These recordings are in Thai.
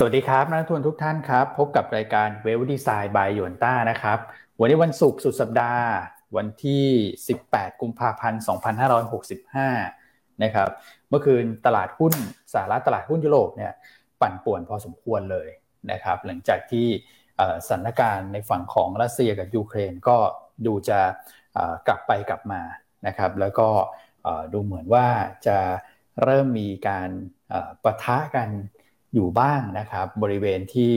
สวัสดีครับนักทุนทุกท่านครับ พบกับรายการเวลดีไซน์บายยวนต้านะครับ วันนี้วันศุกร์สุดสัปดาห์ วันที่ 18 กุมภาพันธ์ 2565 นะครับ เมื่อคืนตลาดหุ้นสหรัฐตลาดหุ้นยุโรปเนี่ยปั่นป่วนพอสมควรเลยนะครับ หลังจากที่สถานการณ์ในฝั่งของรัสเซียกับยูเครนก็ดูจะกลับไปกลับมานะครับ แล้วก็ดูเหมือนว่าจะเริ่มมีการประทะกัน อยู่บ้างนะครับ บริเวณที่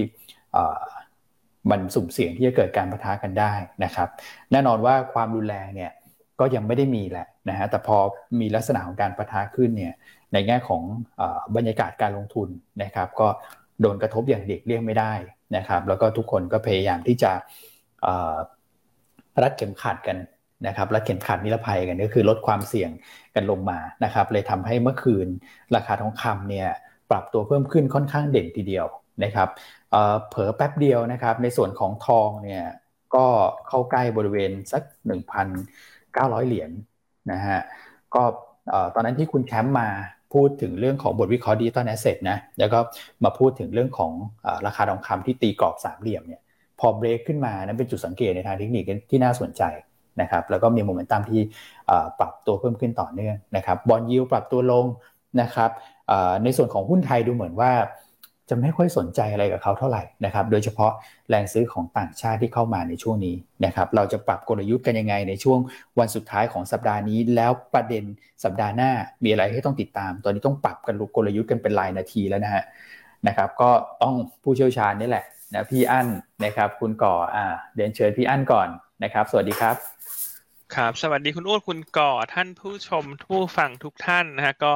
มันสุ่มเสี่ยงที่จะเกิดการประทะกันได้นะครับ แน่นอนว่าความรุนแรงเนี่ยก็ยังไม่ได้มีแหละนะฮะแต่พอมีลักษณะของการประทะขึ้นเนี่ยในแง่ของอบรรยากาศการลงทุนนะครับ ก็โดนกระทบอย่างเด็กเลี่ยงไม่ได้นะครับ แล้วก็ทุกคนก็พยายามที่จะรัดเข็มขัดกันนะครับรัดเข็มขัดนิรภัยกันก็คือลดความเสี่ยงกันลงมานะครับ เลยทำให้เมื่อคืนราคาทองคำเนี่ย ปรับตัวเพิ่มขึ้นค่อนข้างเด่นทีเดียวนะครับเผลอแป๊บเดียวนะครับ ในส่วนของทองเนี่ยก็เข้าใกล้บริเวณสัก 1,900 เหรียญนนะฮะก็ตอนนั้นที่คุณแชมป์มาพูดถึงเรื่องของบทวิเคราะห์ digital asset นะแล้วก็มาพูดถึงเรื่องของอราคาทองคำที่ตีกรอบสามเหลี่ยมเนี่ยพอเบรกขึ้นมานั้นเป็นจุดสังเกตในทางเทคนิคที่น่าสนใจนะครับแล้วก็มีโมเมนตัมที่ปรับตัวเพิ่มขึ้นต่อเนื่องนะครับบอลยิวปรับตัวลงนะครับ ในส่วนของหุ้นไทยดูเหมือนว่าจะไม่ค่อยสนใจอะไรกับเขาเท่าไหร่นะครับ โดยเฉพาะแรงซื้อของต่างชาติที่เข้ามาในช่วงนี้นะครับ เราจะปรับกลยุทธ์กันยังไงในช่วงวันสุดท้ายของสัปดาห์นี้ แล้วประเด็นสัปดาห์หน้ามีอะไรให้ต้องติดตาม ตอนนี้ต้องปรับกันกลยุทธ์กันเป็นรายนาทีแล้วนะฮะนะครับ ก็ต้องผู้เชี่ยวชาญนี่แหละนะพี่อั้นนะครับ คุณก่ออ่าเดินเชิญพี่อั้นก่อนนะครับ สวัสดีครับ ครับสวัสดีคุณอ้วนคุณก่อท่านผู้ชมผู้ฟังทุกท่านนะฮะก็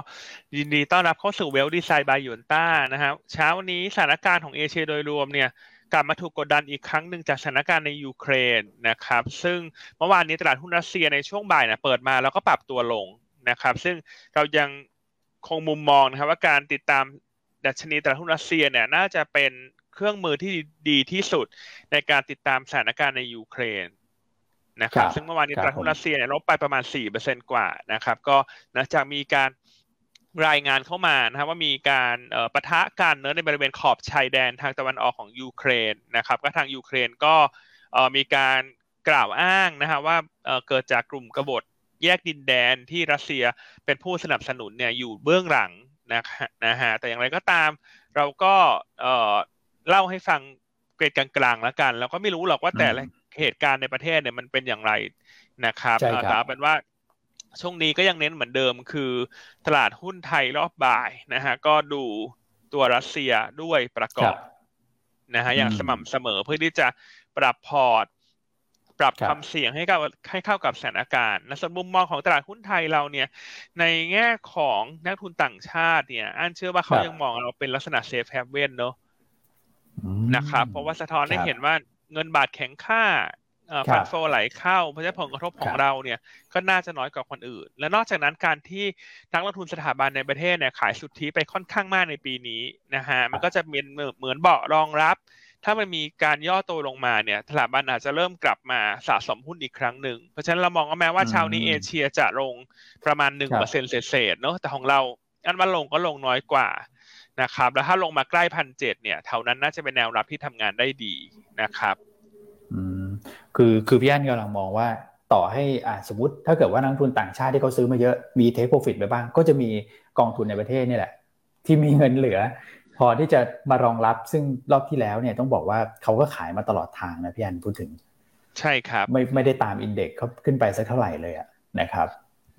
ยินดีต้อนรับเข้าสู่ Wealth Design by Yuanta นะฮะเช้านี้สถานการณ์ของเอเชียโดยรวมเนี่ยกลับมาถูกกดดันอีกครั้งหนึ่งจากสถานการณ์ในยูเครนนะครับ ซึ่งเมื่อวานนี้ตลาดหุ้นรัสเซียในช่วงบ่ายนะเปิดมาแล้วก็ปรับตัวลงนะครับ ซึ่งเรายังคงมุมมองนะครับว่าการติดตามดัชนีตลาดหุ้นรัสเซียเนี่ยน่าจะเป็นเครื่องมือที่ดีที่สุดในการติดตามสถานการณ์ในยูเครน นะครับซึ่งเมื่อวานนี้ตลาดหุ้นรัสเซียเนี่ยลบไปประมาณ 4%กว่านะครับก็หลังจากมีการรายงานเข้ามานะครับว่ามีการปะทะกันเนื้อในบริเวณขอบชายแดนทางตะวันออกของยูเครนนะครับก็ทางยูเครนก็มีการกล่าวอ้างนะฮะว่าเกิดจากกลุ่มกบฏแยกดินแดนที่รัสเซียเป็นผู้สนับสนุนเนี่ยอยู่เบื้องหลังนะฮะแต่อย่างไรก็ตามเราก็เล่าให้ฟังเกรดกลางๆแล้วกันแล้วก็ไม่รู้หรอกว่าแต่ละ เหตุการณ์ในประเทศเนี่ยมันเป็นอย่างไรนะครับแต่เป็นว่าช่วงนี้ก็ยังเน้นเหมือนเดิมคือตลาดหุ้นไทยรอบบ่ายนะฮะก็ดูตัวรัสเซียด้วยประกอบนะฮะอย่างสม่ำเสมอเพื่อที่จะปรับพอร์ต ปรับความเสี่ยงให้กับให้เข้ากับสถานการณ์และส่วนมุมมองของตลาดหุ้นไทยเราเนี่ย ในแง่ของนักทุนต่างชาติเนี่ยอันเชื่อว่าเขายังมองเราเป็นลักษณะ safe haven เนาะนะครับเพราะว่าสะท้อนให้เห็นว่า เงินบาทแข็งค่า fund flow ไหลเข้าเพราะฉะนั้นผลกระทบของเราเนี่ยก็น่าจะน้อยกว่าคนอื่น และนอกจากนั้นการที่นักลงทุนสถาบันในประเทศเนี่ยขายสุทธิไปค่อนข้างมากในปีนี้นะฮะมันก็จะมีเหมือนเบาะรองรับ ถ้ามันมีการย่อตัวลงมาเนี่ยสถาบันอาจจะเริ่มกลับมาสะสมหุ้นอีกครั้งหนึ่งเพราะฉะนั้นเรามองว่าแม้ว่าชาวนี้เอเชียจะลงประมาณหนึ่งเปอร์เซ็นต์เศษเนาะแต่ของเราอันว่าลงก็ลงน้อยกว่า นะครับ แล้วถ้าลงมาใกล้พันเจ็ดเนี่ยแถวนั้นน่าจะเป็นแนวรับที่ทำงานได้ดีนะครับอืมคือคือพี่อันกำลังมองว่าต่อให้อ่าสมมติถ้าเกิดว่านักทุนต่างชาติที่เขาซื้อมาเยอะมีเทคโปรฟิตไปบ้าง ก็จะมีกองทุนในประเทศนี่แหละ ที่มีเงินเหลือ พอที่จะมารองรับซึ่งรอบที่แล้วเนี่ยต้องบอกว่าเขาก็ขายมาตลอดทางนะพี่อันพูดถึง ใช่ครับไม่ไม่ได้ตาม index เขาขึ้นไปสักเท่าไหร่เลยอะนะครับ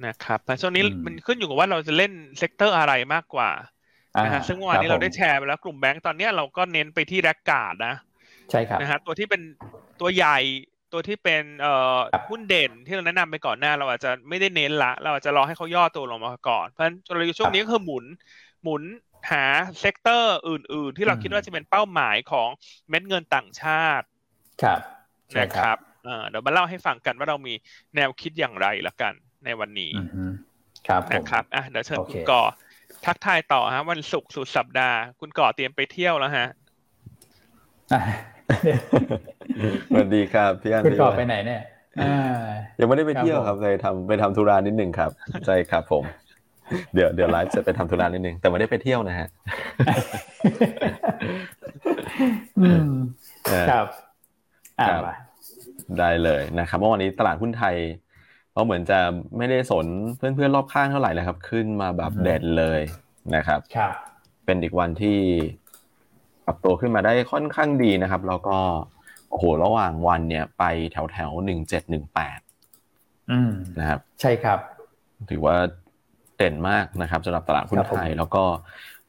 นะครับแต่ช่วงนี้มันขึ้นอยู่กับว่าเราจะเล่น sector อะไรมากกว่า นะฮะซึ่งเมื่อวานนี้เราได้แชร์ไปแล้วกลุ่มแบงก์ตอนนี้เราก็เน้นไปที่ laggard นะใช่ครับนะฮะตัวที่เป็นตัวใหญ่ตัวที่เป็นเอ่อหุ้นเด่นที่เราแนะนำไปก่อนหน้า เราอาจจะไม่ได้เน้นละ เราอาจจะรอให้เขาย่อตัวลงมาก่อนเพราะฉะนั้นเราอยู่ช่วงนี้ก็คือหมุนหมุนหา sector อื่น ๆ ที่เราคิดว่าจะเป็นเป้าหมายของเม็ดเงินต่างชาติ ครับนะครับเดี๋ยวมาเล่าให้ฟังกันว่าเรามีแนวคิดอย่างไรละกันในวันนี้ครับนะครับอะเดี๋ยวเชิญคุณก่อ ทักทายต่อฮะ วันศุกร์สุดสัปดาห์ คุณก่อเตรียมไปเที่ยวแล้วฮะสวัสดีครับพี่อันคุณก่อไปไหนเนี่ยยังไม่ได้ไปเที่ยวครับไปทำไปทำธุระนิดหนึ่งครับใช่ครับผม เดี๋ยวเดี๋ยวไลฟ์จะไปทำธุระนิดหนึ่งแต่ไม่ได้ไปเที่ยวนะฮะอืมเออครับอ่าครับมาได้เลยนะครับเมื่อวานนี้ตลาดหุ้นไทย ก็เหมือนจะไม่ได้สนเพื่อนๆรอบข้างเท่าไหร่นะครับ ขึ้นมาแบบเด่นเลยนะครับครับเป็นอีกวันที่ปรับตัวขึ้นมาได้ค่อนข้างดีนะครับ แล้วก็โอ้โหระหว่างวันเนี่ย ไปแถวแถวหนึ่งเจ็ดหนึ่งแปดอืมนะครับ ใช่ครับ ถือว่าเด่นมากนะครับสำหรับตลาดหุ้นครับผมไทย แล้วก็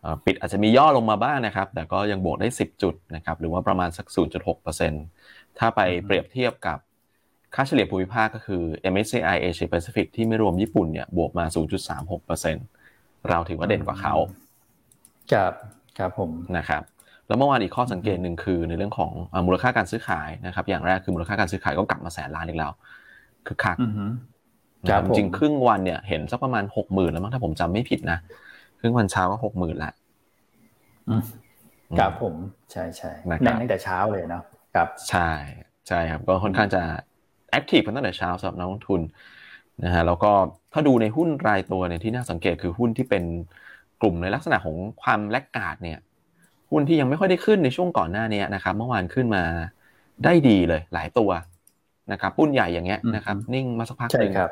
เอ่อปิดอาจจะมีย่อลงมาบ้างนะครับ แต่ก็ยังบวกได้ 10 จุดนะครับ หรือว่าประมาณสัก 0.6%ถ้าไปเปรียบเทียบกับ ค่าเฉลี่ยภูมิภาคก็คือ MSCI Asia Pacific ที่ไม่รวมญี่ปุ่นเนี่ยบวกมา 0.36%เราถือว่าเด่นกว่าเขาครับครับผมนะครับแล้วเมื่อวานอีกข้อสังเกตหนึ่งคือในเรื่องของเอ่อมูลค่าการซื้อขายนะครับ อย่างแรกคือมูลค่าการซื้อขายก็กลับมาแสนล้านอีกแล้วคือคักอือฮึนะคครัรับบผมจริงๆครึ่งวันเนี่ยเห็นสักประมาณหกหมื่นแล้วมั้งถ้าผมจำไม่ผิดนะครึ่งวันเช้าก็หกหมื่นละอืมครับผมใช่ใช่นะครับแน่นตั้งแต่เช้าเลยเนาะครับใช่ใช่ครับ ก็ค่อนข้างจะ แอคทีฟกันตั้งแต่เช้าสำหรับนักลงทุนนะฮะแล้วก็ถ้าดูในหุ้นรายตัวเนี่ยที่น่าสังเกตคือหุ้นที่เป็นกลุ่มในลักษณะของความ laggard เนี่ยหุ้นที่ยังไม่ค่อยได้ขึ้นในช่วงก่อนหน้านี้นะครับ เมื่อวานขึ้นมาได้ดีเลยหลายตัวนะครับหุ้นใหญ่อย่างเงี้ยนะครับ นิ่งมาสักพักใช่หนึ่งครับ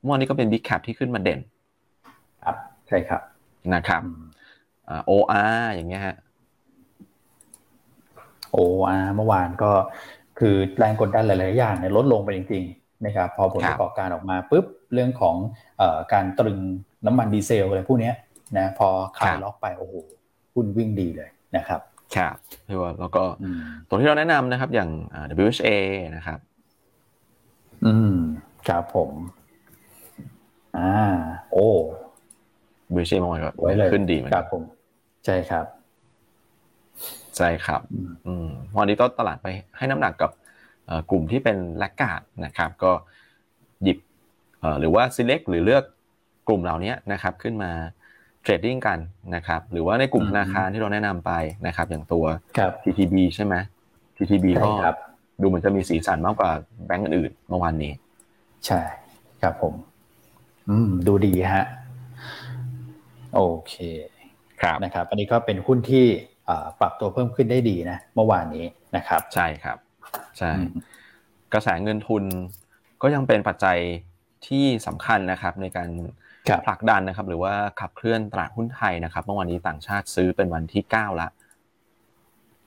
เมื่อวานนี้ก็เป็น big cap ที่ขึ้นมาเด่น ครับใช่ครับนะครับอืมอ่า OR อย่างเงี้ยฮะโอ้อาเมื่อวานก็ คือแรงกดดันหลาย ๆ อย่างเนี่ยลดลงไปจริง ๆ นะครับ พอผลประกอบการออกมาปุ๊บเรื่องของเอ่อการตรึงน้ำมันดีเซลอะไรพวกเนี้ยนะพอคลายล็อกไปโอ้โหหุ้นวิ่งดีเลยนะครับครับที่ว่าแล้วก็อืมตัวที่เราแนะนำนะครับ อย่างอ่า WHA นะครับ อืมครับผม อ่า โอ้ WHA เมื่อวานก็ไว้เลยขึ้นดีเหมือนคกัรันบผม ใช่ครับ ใช่ครับอืมอืมวันนี้ต้นตลาดไปให้น้ำหนักกับเอ่อกลุ่มที่เป็นแลกการ์ดนะครับ ก็หยิบเอ่อหรือว่า select หรือเลือกกลุ่มเหล่านี้นะครับขึ้นมาเทรดดิ้งกันนะครับหรือว่าในกลุ่มอืมธนาคารที่เราแนะนำไปนะครับ อย่างตัวครับ TTB ใช่ไหม TTB ใช่ก็ครับดูเหมือนจะมีสีสันมากกว่าแบงก์อื่นๆเมื่อวานนี้ ใช่ครับผม อืม ดูดีฮะ โอเค ครับนะครับ อันนี้ก็เป็นหุ้นที่อ่า ปรับตัวเพิ่มขึ้นได้ดีนะเมื่อวานนี้นะครับ ใช่ครับใช่อืมกระแสเงินทุนก็ยังเป็นปัจจัยที่สำคัญนะครับในการครับผลักดันนะครับ หรือว่าขับเคลื่อนตลาดหุ้นไทยนะครับเมื่อวานนี้ต่างชาติซื้อเป็นวันที่9ละ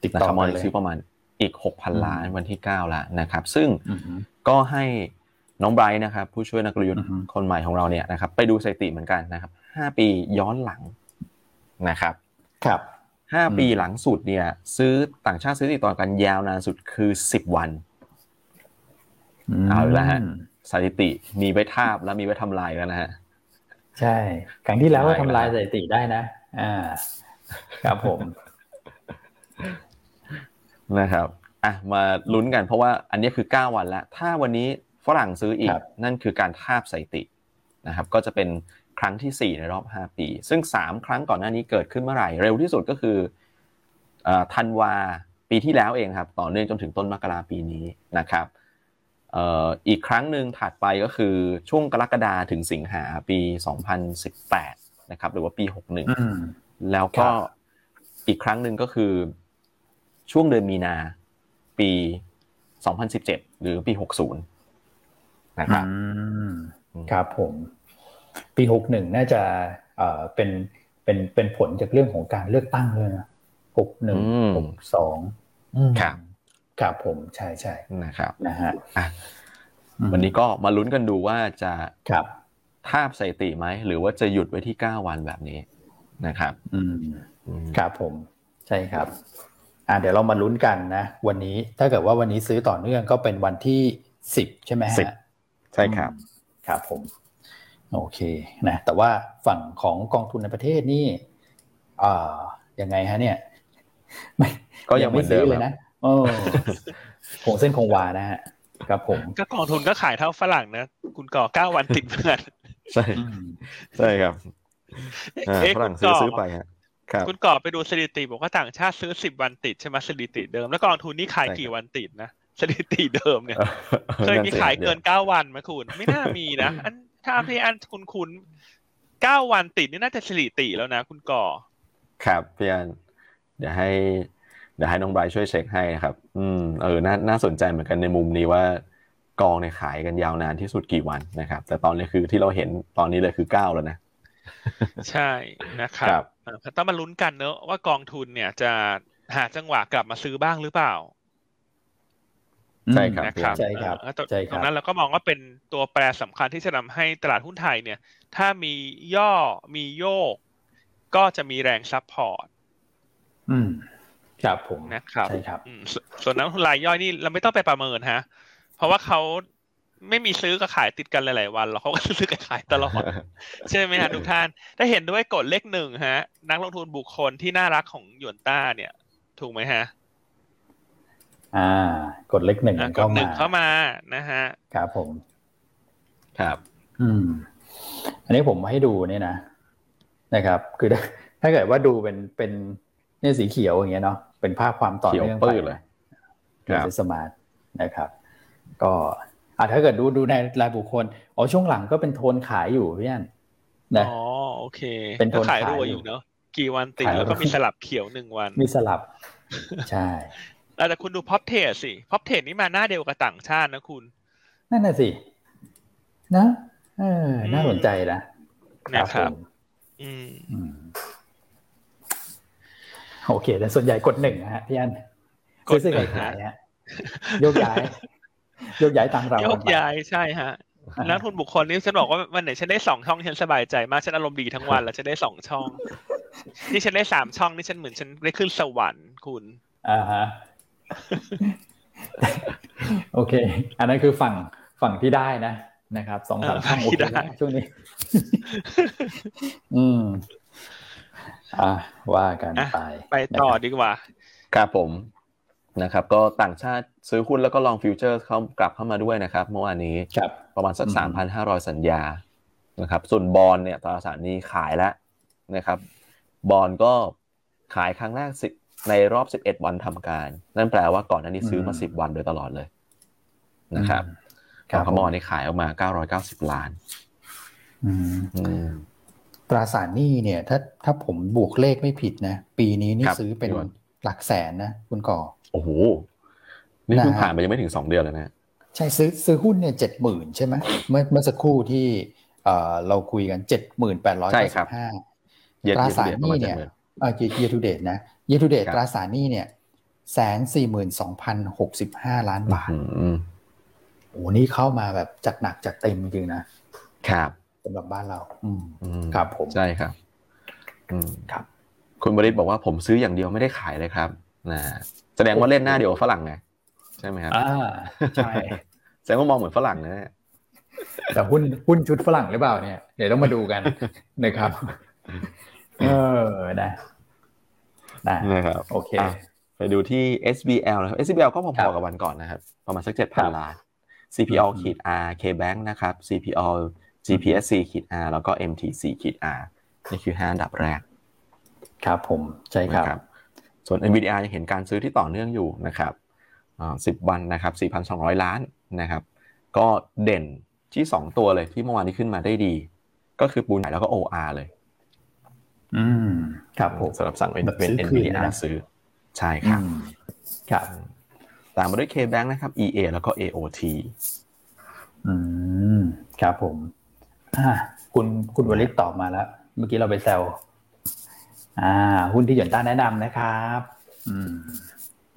ติดนะต่คอรับเมื่อกัวานนเลนี้ยซื้อประมาณอีกอืม6,000ล้านวันที่9ละนะครับ ซึ่งอืมก็ให้น้องไบรท์นะครับ ผู้ช่วยนักลยุทธ์อือฮึคนใหม่ของเราเนี่ยนะครับ ไปดูสถิติเหมือนกันนะครับ5ปีย้อนหลังนะครับ ครับ ห้าอืมปีหลังสุดเนี่ย ซื้อต่างชาติซื้อติดต่อกันยาวนานสุดคือ 10 วันเอาอีกแล้วฮะมสถิติมีไว้ทาบแล้วมีไว้ทำลายแล้วนะฮะใช่ครั้งที่แล้วก็ได้ทำลายแล้วสถิติได้นะ อ่า ครับผมนะครับอะมาลุ้นกันเพราะว่าอันนี้คือ 9 วันแล้ว ถ้าวันนี้ฝรั่งซื้ออีคกรับนั่นคือการทาบสถิตินะครับ ก็จะเป็นค รั้งที่ 4 ในรอบ 5 ปี ซึ่ง 3 ครั้งก่อนหน้านี้เกิดขึ้นเมื่อไหร่ เร็วที่สุดก็คือเอ่อธันวาปีที่แล้วเองครับ ต่อเนื่องจนถึงต้นมกราปีนี้นะครับเอ่ออีกครั้งหนึ่งถัดไปก็คือช่วงกรกฎาถึงสิงหาปี 2018 นะครับ หรือว่าปี 61อืมแล้วก็ครับอีกครั้งหนึ่งก็คือช่วงเดือนมีนาปี 2017 หรือปี 60 นะครับอืมอืมครับผม ปีหกหนึ่งน่าจะเอ่อเป็นเป็นเป็นผลจากเรื่องของการเลือกตั้งเลยนะหกหนึ่งอืมหกสองครับครับผมใช่ใช่นะครับนะฮะอะอืมวันนี้ก็มาลุ้นกันดูว่าจะครับทาบสถิติไหมหรือว่าจะหยุดไว้ที่9วันแบบนี้นะครับอืมอืมครับผมใช่ครับ อ่าเดี๋ยวเรามาลุ้นกันนะ วันนี้ถ้าเกิดว่าวันนี้ซื้อต่อเนื่องก็เป็นวันที่สิบใช่ไหมฮะสิบใช่ครับอืมครับผม โอเคนะแต่ว่าฝั่งของกองทุนในประเทศนี่อ่ายังไงฮะเนี่ยไม่ก็ยังเหมือนเดิมไซื้เลยนะโอ้คงเส้นคงวานะฮะครับผมก็กองทุนก็ขายเท่าฝรั่งนะ คุณก่อเก้าวันติดเหมือนกันใช่ใช่ครับอ่าเอ๊ะฝคุรั่งณซื้อก่อซื้อไปฮะครับคุณก่อไปดูสถิติบอกว่าต่างชาติซื้อสิบวันติดใช่ไหมสถิติเดิม แล้วกองทุนนี่ขายใช่ครับกี่วันติดนะสถิติเดิมเนี่ยเคยมีขายเกินเก้าวันไหมคุณ ไม่น่ามีนะอัน ถ้าที่อันคุณคุณเก้าวันติดนี่น่าจะสถิติแล้วนะ คุณก่อ ครับพี่อันเดี๋ยวให้เดี๋ยวให้น้องไบรท์ช่วยเช็คให้นะครับ อืมเออน่าน่าสนใจเหมือนกันในมุมนี้ว่ากองเนี่ยขายกันยาวนานที่สุดกี่วันนะครับ แต่ตอนนี้คือที่เราเห็นตอนนี้เลยคือเก้าแล้วนะ ใช่นะครับครับเอ่อต้องมาลุ้นกันเนอะว่ากองทุนเนี่ยจะหาจังหวะกลับมาซื้อบ้างหรือเปล่า ใช่ครับนะครับใช่ครับเอ่อตรงใช่ครับตรงนั้นเราก็มองว่าเป็นตัวแปรสำคัญที่จะทำให้ตลาดหุ้นไทยเนี่ย ถ้ามีย่อมีโยก ก็จะมีแรงซับพอร์ตอืมครับผมนะครับใช่ครับอืมสส่วนนักลงทุนรายย่อยนี่เราไม่ต้องไปประเมินฮะ เพราะว่าเขาไม่มีซื้อกับขายติดกันหลาย ๆ วันหรอกเขาก็ซื้อกับขายตลอดใช่ไหมฮะทุกท่าน ถ้าเห็นด้วยกดเลขหนึ่งฮะ นักลงทุนบุคคลที่น่ารักของหยวนต้าเนี่ย ถูกไหมฮะ อ่ากดเลขหนึ่งอะกเข้าดหนึ่มางเข้ามานะฮะครับผม ครับ อืม อันนี้ผมให้ดูเนี่ยนะนะครับ คือถ้าถ้าเกิดว่าดูเป็นเป็นเนี่ยสีเขียวอย่างเงี้ยเนาะเป็นภาพความต่อเขียวเนื่องปื้ไปดเลยครับสมาร์ทนะครับ ก็อะถ้าเกิดดูดูในรายบุคคลอ๋อช่วงหลังก็เป็นโทนขายอยู่พี่อันนะอ๋อโอเค เป็นโทนก็ขายรัวขายอยู่อยู่เนาะกี่วันติดขายรัวแล้วก็มีสลับเขียวหนึ่งวัน มีสลับ ใช่อะ แต่คุณดูพ็อปเทรดสิพ็อปเทรดนี่มาหน้าเดียวกับต่างชาตินะคุณ นั่นน่ะสิ นะเออน่าสนใจนะนะครับผมอืมอืมโอเค แต่ส่วนใหญ่กดหนึ่งนะฮะพี่อันกดซื้อหนึ่ขายงขายฮะฮะโยกย้ายโยกย้ายตามเราโยกย้ายใช่ฮะนักทุนบุคคลนี่ฉันบอกว่าวันไหนฉันได้สองช่องฉันสบายใจมากฉันอารมณ์ดีทั้งวันแล้วฉันได้สองช่องนี่ฉันได้สามช่องนี่ฉันเหมือนฉันได้ขึ้นสวรรค์คุณอ่าฮะ โอเค อันนั้นคือฝั่งฝั่งที่ได้นะนะครับสองสามเออช่องโอที่เคได้นะช่วงนี้ อืมอะว่ากันอะไปไปต่อนะครับดีกว่าครับผมนะครับ ก็ต่างชาติซื้อหุ้นแล้วก็ลองฟิวเจอร์เข้ากลับเข้ามาด้วยนะครับเมื่อวานนี้ครับประมาณสักอืมสามพันห้าร้อยสัญญานะครับ ส่วนบอลเนี่ยตราสารหนี้ขายแล้วนะครับ บอลก็ขายครั้งแรกสิ ในรอบสิบเอ็ดวันทำการ นั่นแปลว่าก่อนหน้านี้ซื้อมาสิบวันโดยตลอดเลยนะครับครับของขมอนี่ขายออกมาเก้าร้อยเก้าสิบล้านอืมอืมตราสารหนี้เนี่ย ถ้าถ้าผมบวกเลขไม่ผิดนะ ปีนี้นี่ครับซื้อเป็นพี่วันหลักแสนนะคุณก่อ โอ้โห นี่เพิ่งนะฮะผ่านไปยังไม่ถึงสองเดือนเลยนะ ใช่ซื้อซื้อหุ้นเนี่ยเจ็ดหมื่นใช่ไหมเมื่อเมื่อสักครู่ที่เอ่อเราคุยกันเจ็ดหมื่นแปดร้อยใช่เก้าครัสิบบห้าเย็ดตราเย็ดสารเย็ดหประนี้มาณเนี่ย70,000เอ่อ year to date นะ year to date ครับตราสารหนี้เนี่ยแสนสี่หมื่นสองพันหกสิบห้าล้านบาทอืมโอ้โหนี่เข้ามาแบบจัดหนักจัดเต็มจริงๆนะ ครับสำหรับบ้านเราอืมอืมครับผม ใช่ครับ อืมครับ คุณบริษบอกว่าผมซื้ออย่างเดียวไม่ได้ขายเลยครับนะแสดงว่าเล่นหน้าเดียวกับฝรั่งไงใช่ไหมครับอ่าใช่แสดงว่ามองเหมือนฝรั่งนะแต่หุ้นหุ้นชุดฝรั่งหรือเปล่าเนี่ย เดี๋ยวต้องมาดูกันนะครับ เออนะ นะนะครับโอเคอะไปดูที่ SBL นะครับ SBL ก็พครัอบๆกับวันก่อนนะครับ ประมาณสักเจ็ดครัพันบล้าน CPO อืมขีด R KBank นะครับ CPO GPSC ขีด R แล้วก็ MTC ขีด R นี่คือห้าอันดับแรก ครับผมใช่ครับนะครับส่วน NVDR ยังเห็นการซื้อที่ต่อเนื่องอยู่นะครับอ่า10วันนะครับ4,200 ล้านนะครับ ก็เด่นที่ 2 ตัวเลยที่เมื่อวานนี้ขึ้นมาได้ดี ก็คือปูนใหญ่แล้วก็ OR เลย อืมครับผมสำหรับสั่งเป็นแบบเป็นซื้อคืนเลย NVDR นะซื้อ ใช่ครับอืมครับตามมาด้วย KBank นะครับ EA แล้วก็ AOT อืมครับผมอ่าคุณคุณวลิตตอบมาแล้ว เมื่อกี้เราไปแซวอ่า หุ้นที่หยวนต้าแนะนำนะครับ อืม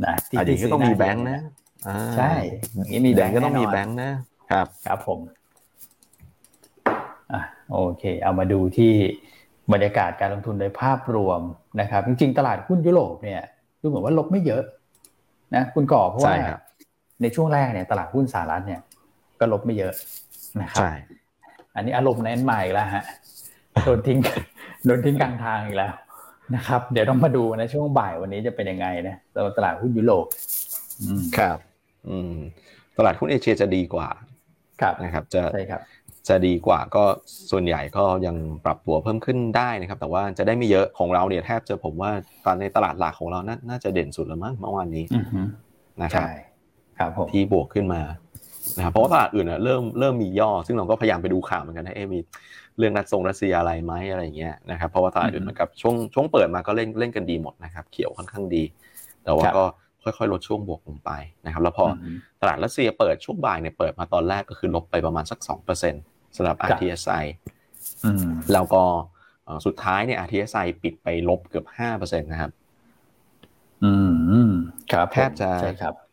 นะที่อันนี้ที่ก็ต้องมีซื้แบงค์นะอ่าใช่อย่างนี้มีแบแบงงค์ค์ก็ต้องมีน่นนแบงค์นะครับ ครับผมอะโอเค เอามาดูที่ บรรยากาศการลงทุนโดยภาพรวมนะครับ จริงๆ ตลาดหุ้นยุโรปเนี่ยดูเหมือนว่าลบไม่เยอะนะคุณก่อเพราะใช่ว่าครับในช่วงแรกเนี่ยตลาดหุ้นสหรัฐเนี่ย ก็ลบไม่เยอะนะครับใช่อันนี้อารมณ์แน่นมาอีกแล้วฮะโดนทิ้งโดนทิ้งกลางทางอีกแล้วนะครับ เดี๋ยวต้องมาดูนะช่วงบ่ายวันนี้จะเป็นยังไงนะสำหรับตลาดหุ้นยุโรปอืมครับ อืม ตลาดหุ้นเอเชียจะดีกว่า ครับนะครับ จะใช่ครับ จะดีกว่าก็ส่วนใหญ่ก็ยังปรับตัวเพิ่มขึ้นได้นะครับ แต่ว่าจะได้ไม่เยอะของเราเนี่ยแทบจะผมว่าตอนในตลาดหลักของเราน่าน่าจะเด่นสุดแล้วมั้งเมื่อวานนี้อือฮึนะครับใช่ครับผมที่บวกขึ้นมานะครับเพราะว่าตลาดอื่นเนี่ยเริ่มเริ่มมีย่อ ซึ่งเราก็พยายามไปดูข่าวเหมือนกันนะเอ๊ะมีเรื่องรัสซงรัสเซียอะไรไหมอะไรอย่างเงี้ยนะครับเพราะว่าตลาดอื่นเหมือนกับช่วงช่วงเปิดมาก็เล่นเล่นกันดีหมดนะครับ เขียวค่อนข้างดี แต่ว่าก็ค่อยๆลดช่วงบวกลงไปนะครับ แล้วพอตลาดรัสเซียเปิดช่วงบ่ายเนี่ยเปิดมาตอนแรกก็คือลบไปประมาณสักสองเปอร์เซ็น สำหรับ RTSI แล้วก็สุดท้ายเนี่ย RTSI ปิดไปลบเกือบห้าเปอร์เซ็นตนะครับ อืม ครับแทบจะ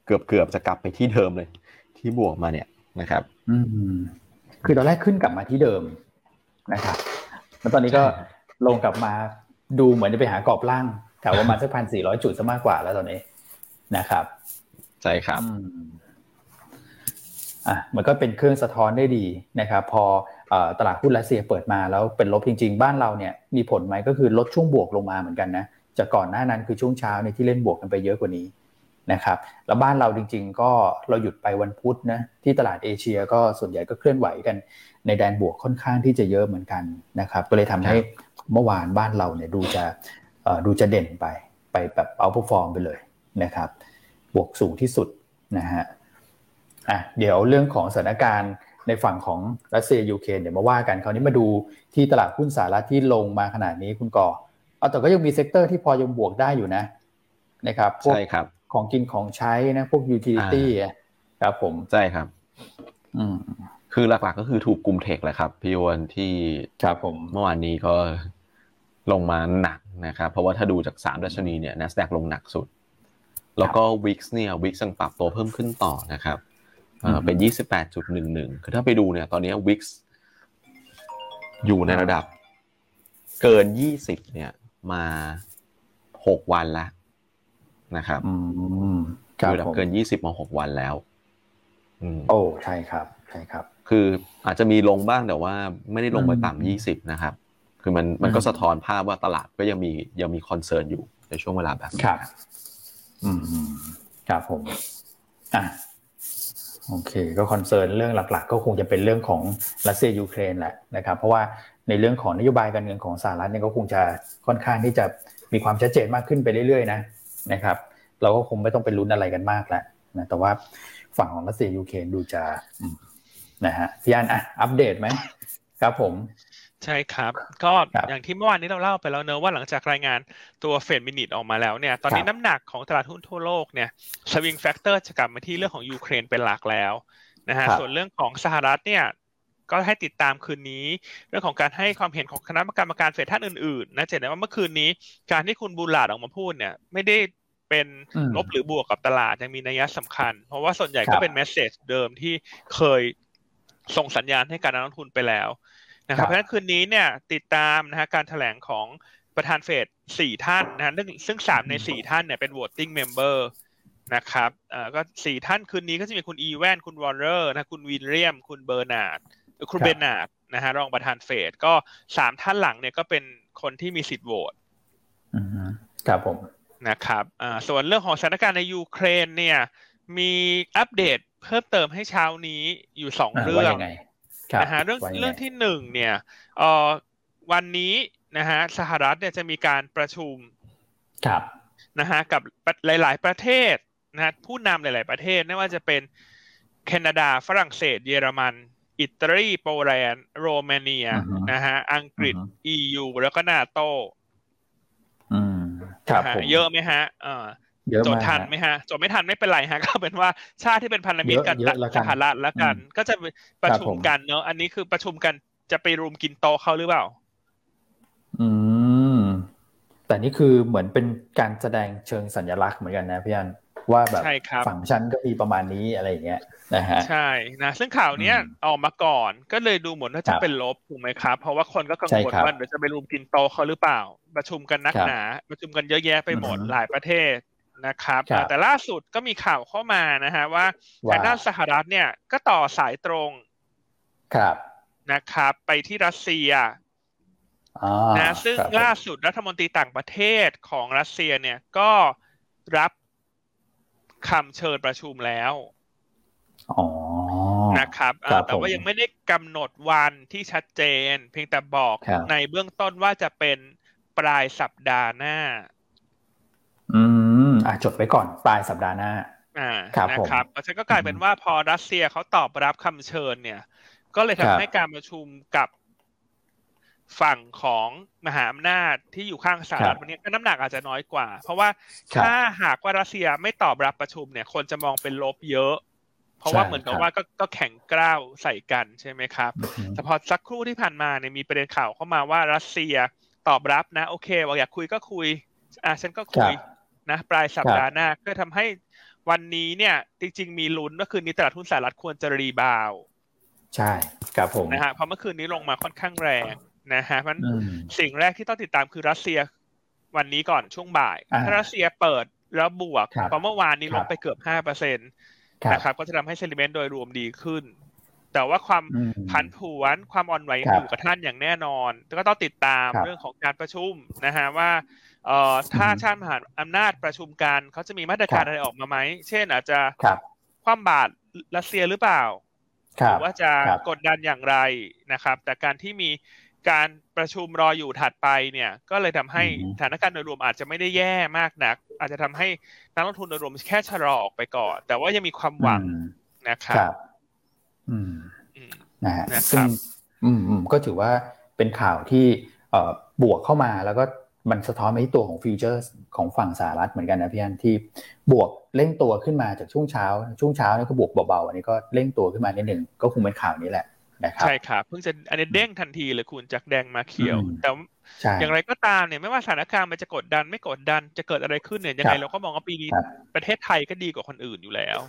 เกือบเกือบจะกลับไปที่เดิมเลย ที่บวกมาเนี่ยนะครับ อืม คือตอนแรกขึ้นกลับมาที่เดิมนะครับแล้วตอนนี้ก็ลงกลับมาดูเหมือนจะไปหากรอบล่างแถวประมาณสักพันสี่ร้อยจุดซะมากกว่าแล้วตอนนี้นะครับ ใช่ครับ อะมันก็เป็นเครื่องสะท้อนได้ดีนะครับพอตลาดหุ้นรัสเซียเปิดมาแล้วเป็นลบจริง ๆ บ้านเราเนี่ยมีผลไหมก็คือลดช่วงบวกลงมาเหมือนกันนะจากก่อนหน้านั้นคือช่วงเช้าเนี่ยที่เล่นบวกกันไปเยอะกว่านี้นะครับแล้วบ้านเราจริง ๆ ก็เราหยุดไปวันพุธนะที่ตลาดเอเชียก็ส่วนใหญ่ก็เคลื่อนไหวกันในแดนบวกค่อนข้างที่จะเยอะเหมือนกันนะครับก็เลยทำให้เมื่อวานบ้านเราเนี่ยดูจะดูจะเด่นไปไปแบบเอาพฟอร์มไปเลยนะครับบวกสูงที่สุดนะฮะ อะเดี๋ยวเรื่องของสถานการณ์ในฝั่งของรัสเซียยูเครนเดี๋ยวมาว่ากันคราวนี้มาดูที่ตลาดหุ้นสหรัฐที่ลงมาขนาดนี้คุณก่อเออแต่ก็ยังมี sector ที่พอยังบวกได้อยู่นะนะครับพวกของกินของใช้นะพวก utility ครับผมใช่ครับ อืมคือหลักๆก็คือถูกกลุ่ม tech แหละครับพี่วันที่ครับผมเมื่อวานนี้ก็ลงมาหนักนะครับ เพราะว่าถ้าดูจากสามดัชนีเนี่ย NASDAQ ลงหนักสุด แล้วก็ VIX เนี่ย VIX ยังปรับตัวเพิ่มขึ้นต่อนะครับ เป็นยี่สิบแปดจุดหนึ่งหนึ่งคือถ้าไปดูเนี่ย ตอนนี้ WIX อยู่ในระดับ เกินยี่สิบเนี่ย มาหกวันแล้วนะครับอยู่ระดับเกินยี่สิบมาหกวันแล้วโอ้ใช่ครับ ใช่ครับ คืออาจจะมีลงบ้างแต่ว่าไม่ได้ลงไปต่ำยี่สิบนะครับ คือมันมันก็สะท้อนภาพว่าตลาดก็ยังมียังมีคอนเซิร์นอยู่ในช่วงเวลาแบบนี้ครับ อืมครับผม อะ โอเค ก็ concern เรื่องหลัก ๆ ก็คงจะเป็นเรื่องของรัสเซียยูเครนแหละนะครับ เพราะว่าในเรื่องของนโยบายการเงินของสหรัฐเนี่ยก็คงจะค่อนข้างที่จะมีความชัดเจนมากขึ้นไปเรื่อยๆนะนะครับ เราก็คงไม่ต้องไปลุ้นอะไรกันมากแล้วนะแต่ว่าฝั่งของรัสเซียยูเครนดูจะนะฮะพี่อันอะอัปเดตไหมครับผม ใช่ครับ ก็อย่างที่เมื่อวานนี้เราเล่าไปแล้วเนอะว่าหลังจากรายงานตัว Fed Minutes ออกมาแล้วเนี่ย ตอนนี้น้ำหนักของตลาดหุ้นทั่วโลกเนี่ย swing factor จะกลับมาที่เรื่องของยูเครนเป็นหลักแล้วนะฮะส่วนเรื่องของสหรัฐเนี่ยก็ให้ติดตามคืนนี้ เรื่องของการให้ความเห็นของคณะกรรมการเฟดท่านอื่นๆนะเห็นได้ว่าเมื่อคืนนี้การที่คุณบูลลาร์ดออกมาพูดเนี่ย ไม่ได้เป็นลบหรือบวกกับตลาดอย่างมีนัยสำคัญ เพราะว่าส่วนใหญ่ก็เป็น message เดิมที่เคยส่งสัญญาณให้กับนักลงทุนไปแล้ว นะครับเพราะฉะนั้นคืนนี้เนี่ยติดตามนะฮะการแถลงของประธานเฟดสี่ท่านนะฮะซึ่งสามในสี่ท่านเนี่ยเป็น voting member นะครับเอ่อก็สี่ท่านคืนนี้ก็จะมีคุณอีแวนส์คุณวอลเลอร์นะคุณวิลเลียมส์ คุณเบอร์นาร์ดคุณเบนนาร์ดนะฮะรองประธานเฟดก็สามท่านหลังเนี่ยก็เป็นคนที่มีสิทธิ์โหวตครับผมนะครับอ่าส่วนเรื่องของสถานการณ์ในยูเครนเนี่ย มีอัปเดตเพิ่มเติมให้เช้านี้อยู่สองเรื่อง นะฮะเรื่องเรื่องที่หนึ่งเนี่ยเอ่อวันนี้นะฮะสหรัฐเนี่ยจะมีการประชุมครับนะฮะกับหลาย ๆ ประเทศนะผู้นำหลาย ๆ ประเทศไม่ว่าจะเป็นแคนาดาฝรั่งเศส เยอรมัน อิตาลีโปแลนด์โรมาเนียนะฮะอังกฤษ EU แล้วก็นาโตอืมครับเยอะไหมฮะเออ จดทันไหมฮะจดไม่ทันไม่เป็นไรฮะ ก็เป็นว่าชาติที่เป็นพันธมิตรกันสหรัฐแล้วกัน ก็จะประชุมกันเนอะอันนี้คือประชุมกันจะไปรุมกินโตเขาหรือเปล่า อืม แต่นี่คือเหมือนเป็นการแสดงเชิงสัญลักษณ์เหมือนกันนะพี่อันว่าแบบฝั่งชั้นก็มีประมาณนี้อะไรอย่างเงี้ยนะฮะใช่นะซึ่งข่าวเนี้ยออกมาก่อนก็เลยดูเหมือนว่าจะเป็นลบถูกไหมครับ เพราะว่าคนก็กังวลว่าเดี๋ยวจะไปรุมกินโตเขาหรือเปล่า ประชุมกันนักหนา ประชุมกันเยอะแยะไปหมดหลายประเทศ นะครับ แต่ล่าสุดก็มีข่าวเข้ามานะฮะว่าทางด้านสหรัฐเนี่ยก็ต่อสายตรงครับนะครับ ไปที่รัสเซียนะซึ่งล่าสุดรัฐมนตรีต่างประเทศของรัสเซียเนี่ยก็รับคำเชิญประชุมแล้วนะครับแต่ว่ายังไม่ได้กำหนดวันที่ชัดเจน เพียงแต่บอกในเบื้องต้นว่าจะเป็นปลายสัปดาห์หน้า อืม อะจดไว้ก่อนปลายสัปดาห์หน้าอ่าครับนะครับเพราะฉะนั้นก็กลายเป็นว่าพอรัสเซียเขาตอบรับคำเชิญเนี่ย ก็เลยทำให้การประชุมกับฝั่งของมหาอำนาจที่อยู่ข้างสหรัฐวันนี้ก็น้ำหนักอาจจะน้อยกว่า เพราะว่าถ้าหากว่ารัสเซียไม่ตอบรับประชุมเนี่ย คนจะมองเป็นลบเยอะ เพราะว่าเหมือนกับว่าก็ก็แข่งกล้าวใส่กันใช่ไหมครับ แต่พอสักครู่ที่ผ่านมาเนี่ยมีประเด็นข่าวเข้ามาว่ารัสเซียตอบรับนะ โอเคบอกอยากคุยก็คุย อะฉันก็คุย นะปลายสัปดาห์หน้าก็ทำให้วันนี้เนี่ยจริงๆมีลุ้นก็คือนี้ตลาดหุ้นสหรัฐควรจะรีบาว ใช่ครับผมนะฮะเพราะเมื่อคืนนี้ลงมาค่อนข้างแรงนะฮะมันสิ่งแรกที่ต้องติดตามคือรัสเซียวันนี้ก่อนช่วงบ่ายถ้ารัสเซียเปิดแล้วบวกเพราะเมื่อวานนี้ลงไปเกือบห้าเปอร์เซ็นต์นะครับก็จะทำให้เซนิเมนต์โดยรวมดีขึ้น แต่ว่าความผันผวนความอ่อนไหวอยู่กับท่านอย่างแน่นอน ก็ต้องติดตามเรื่องของการประชุมนะฮะว่า เอ่อถ้าชาติมหาอำนาจประชุมกันเขาจะมีมาตรการอะไรออกมาไหม เช่นอาจจะคว่ำบาตรรัสเซียหรือเปล่าหรือว่าจะกดดันอย่างไรนะครับ แต่การที่มีการประชุมรออยู่ถัดไปเนี่ย ก็เลยทำให้สถานการณ์โดยรวมอาจจะไม่ได้แย่มากนัก อาจจะทำให้นักลงทุนโดยรวมแค่ชะลอออกไปก่อน แต่ว่ายังมีความหวังนะครับอืมนะฮะซึ่งอืมอืมก็ถือว่าเป็นข่าวที่เอ่อบวกเข้ามาแล้วก็ มันสะท้อนไปที่ตัวของฟิวเจอร์ของฝั่งสหรัฐเหมือนกันนะพี่อันที่บวกเร่งตัวขึ้นมาจากช่วงเช้า ช่วงเช้านี่ก็บวกเบาๆอันนี้ก็เร่งตัวขึ้นมานิดหนึ่งก็คงเป็นข่าวนี้แหละนะครับใช่ครับเพิ่งจะอันนี้เด้งทันทีเลยคุณจากแดงมาเขียว แต่อย่างไรก็ตามเนี่ยไม่ว่าสถานการณ์มันจะกดดันไม่กดดันจะเกิดอะไรขึ้นเนี่ยยังไงเราก็มองว่าปีนี้ประเทศไทยก็ดีกว่าคนอื่นอยู่แล้ว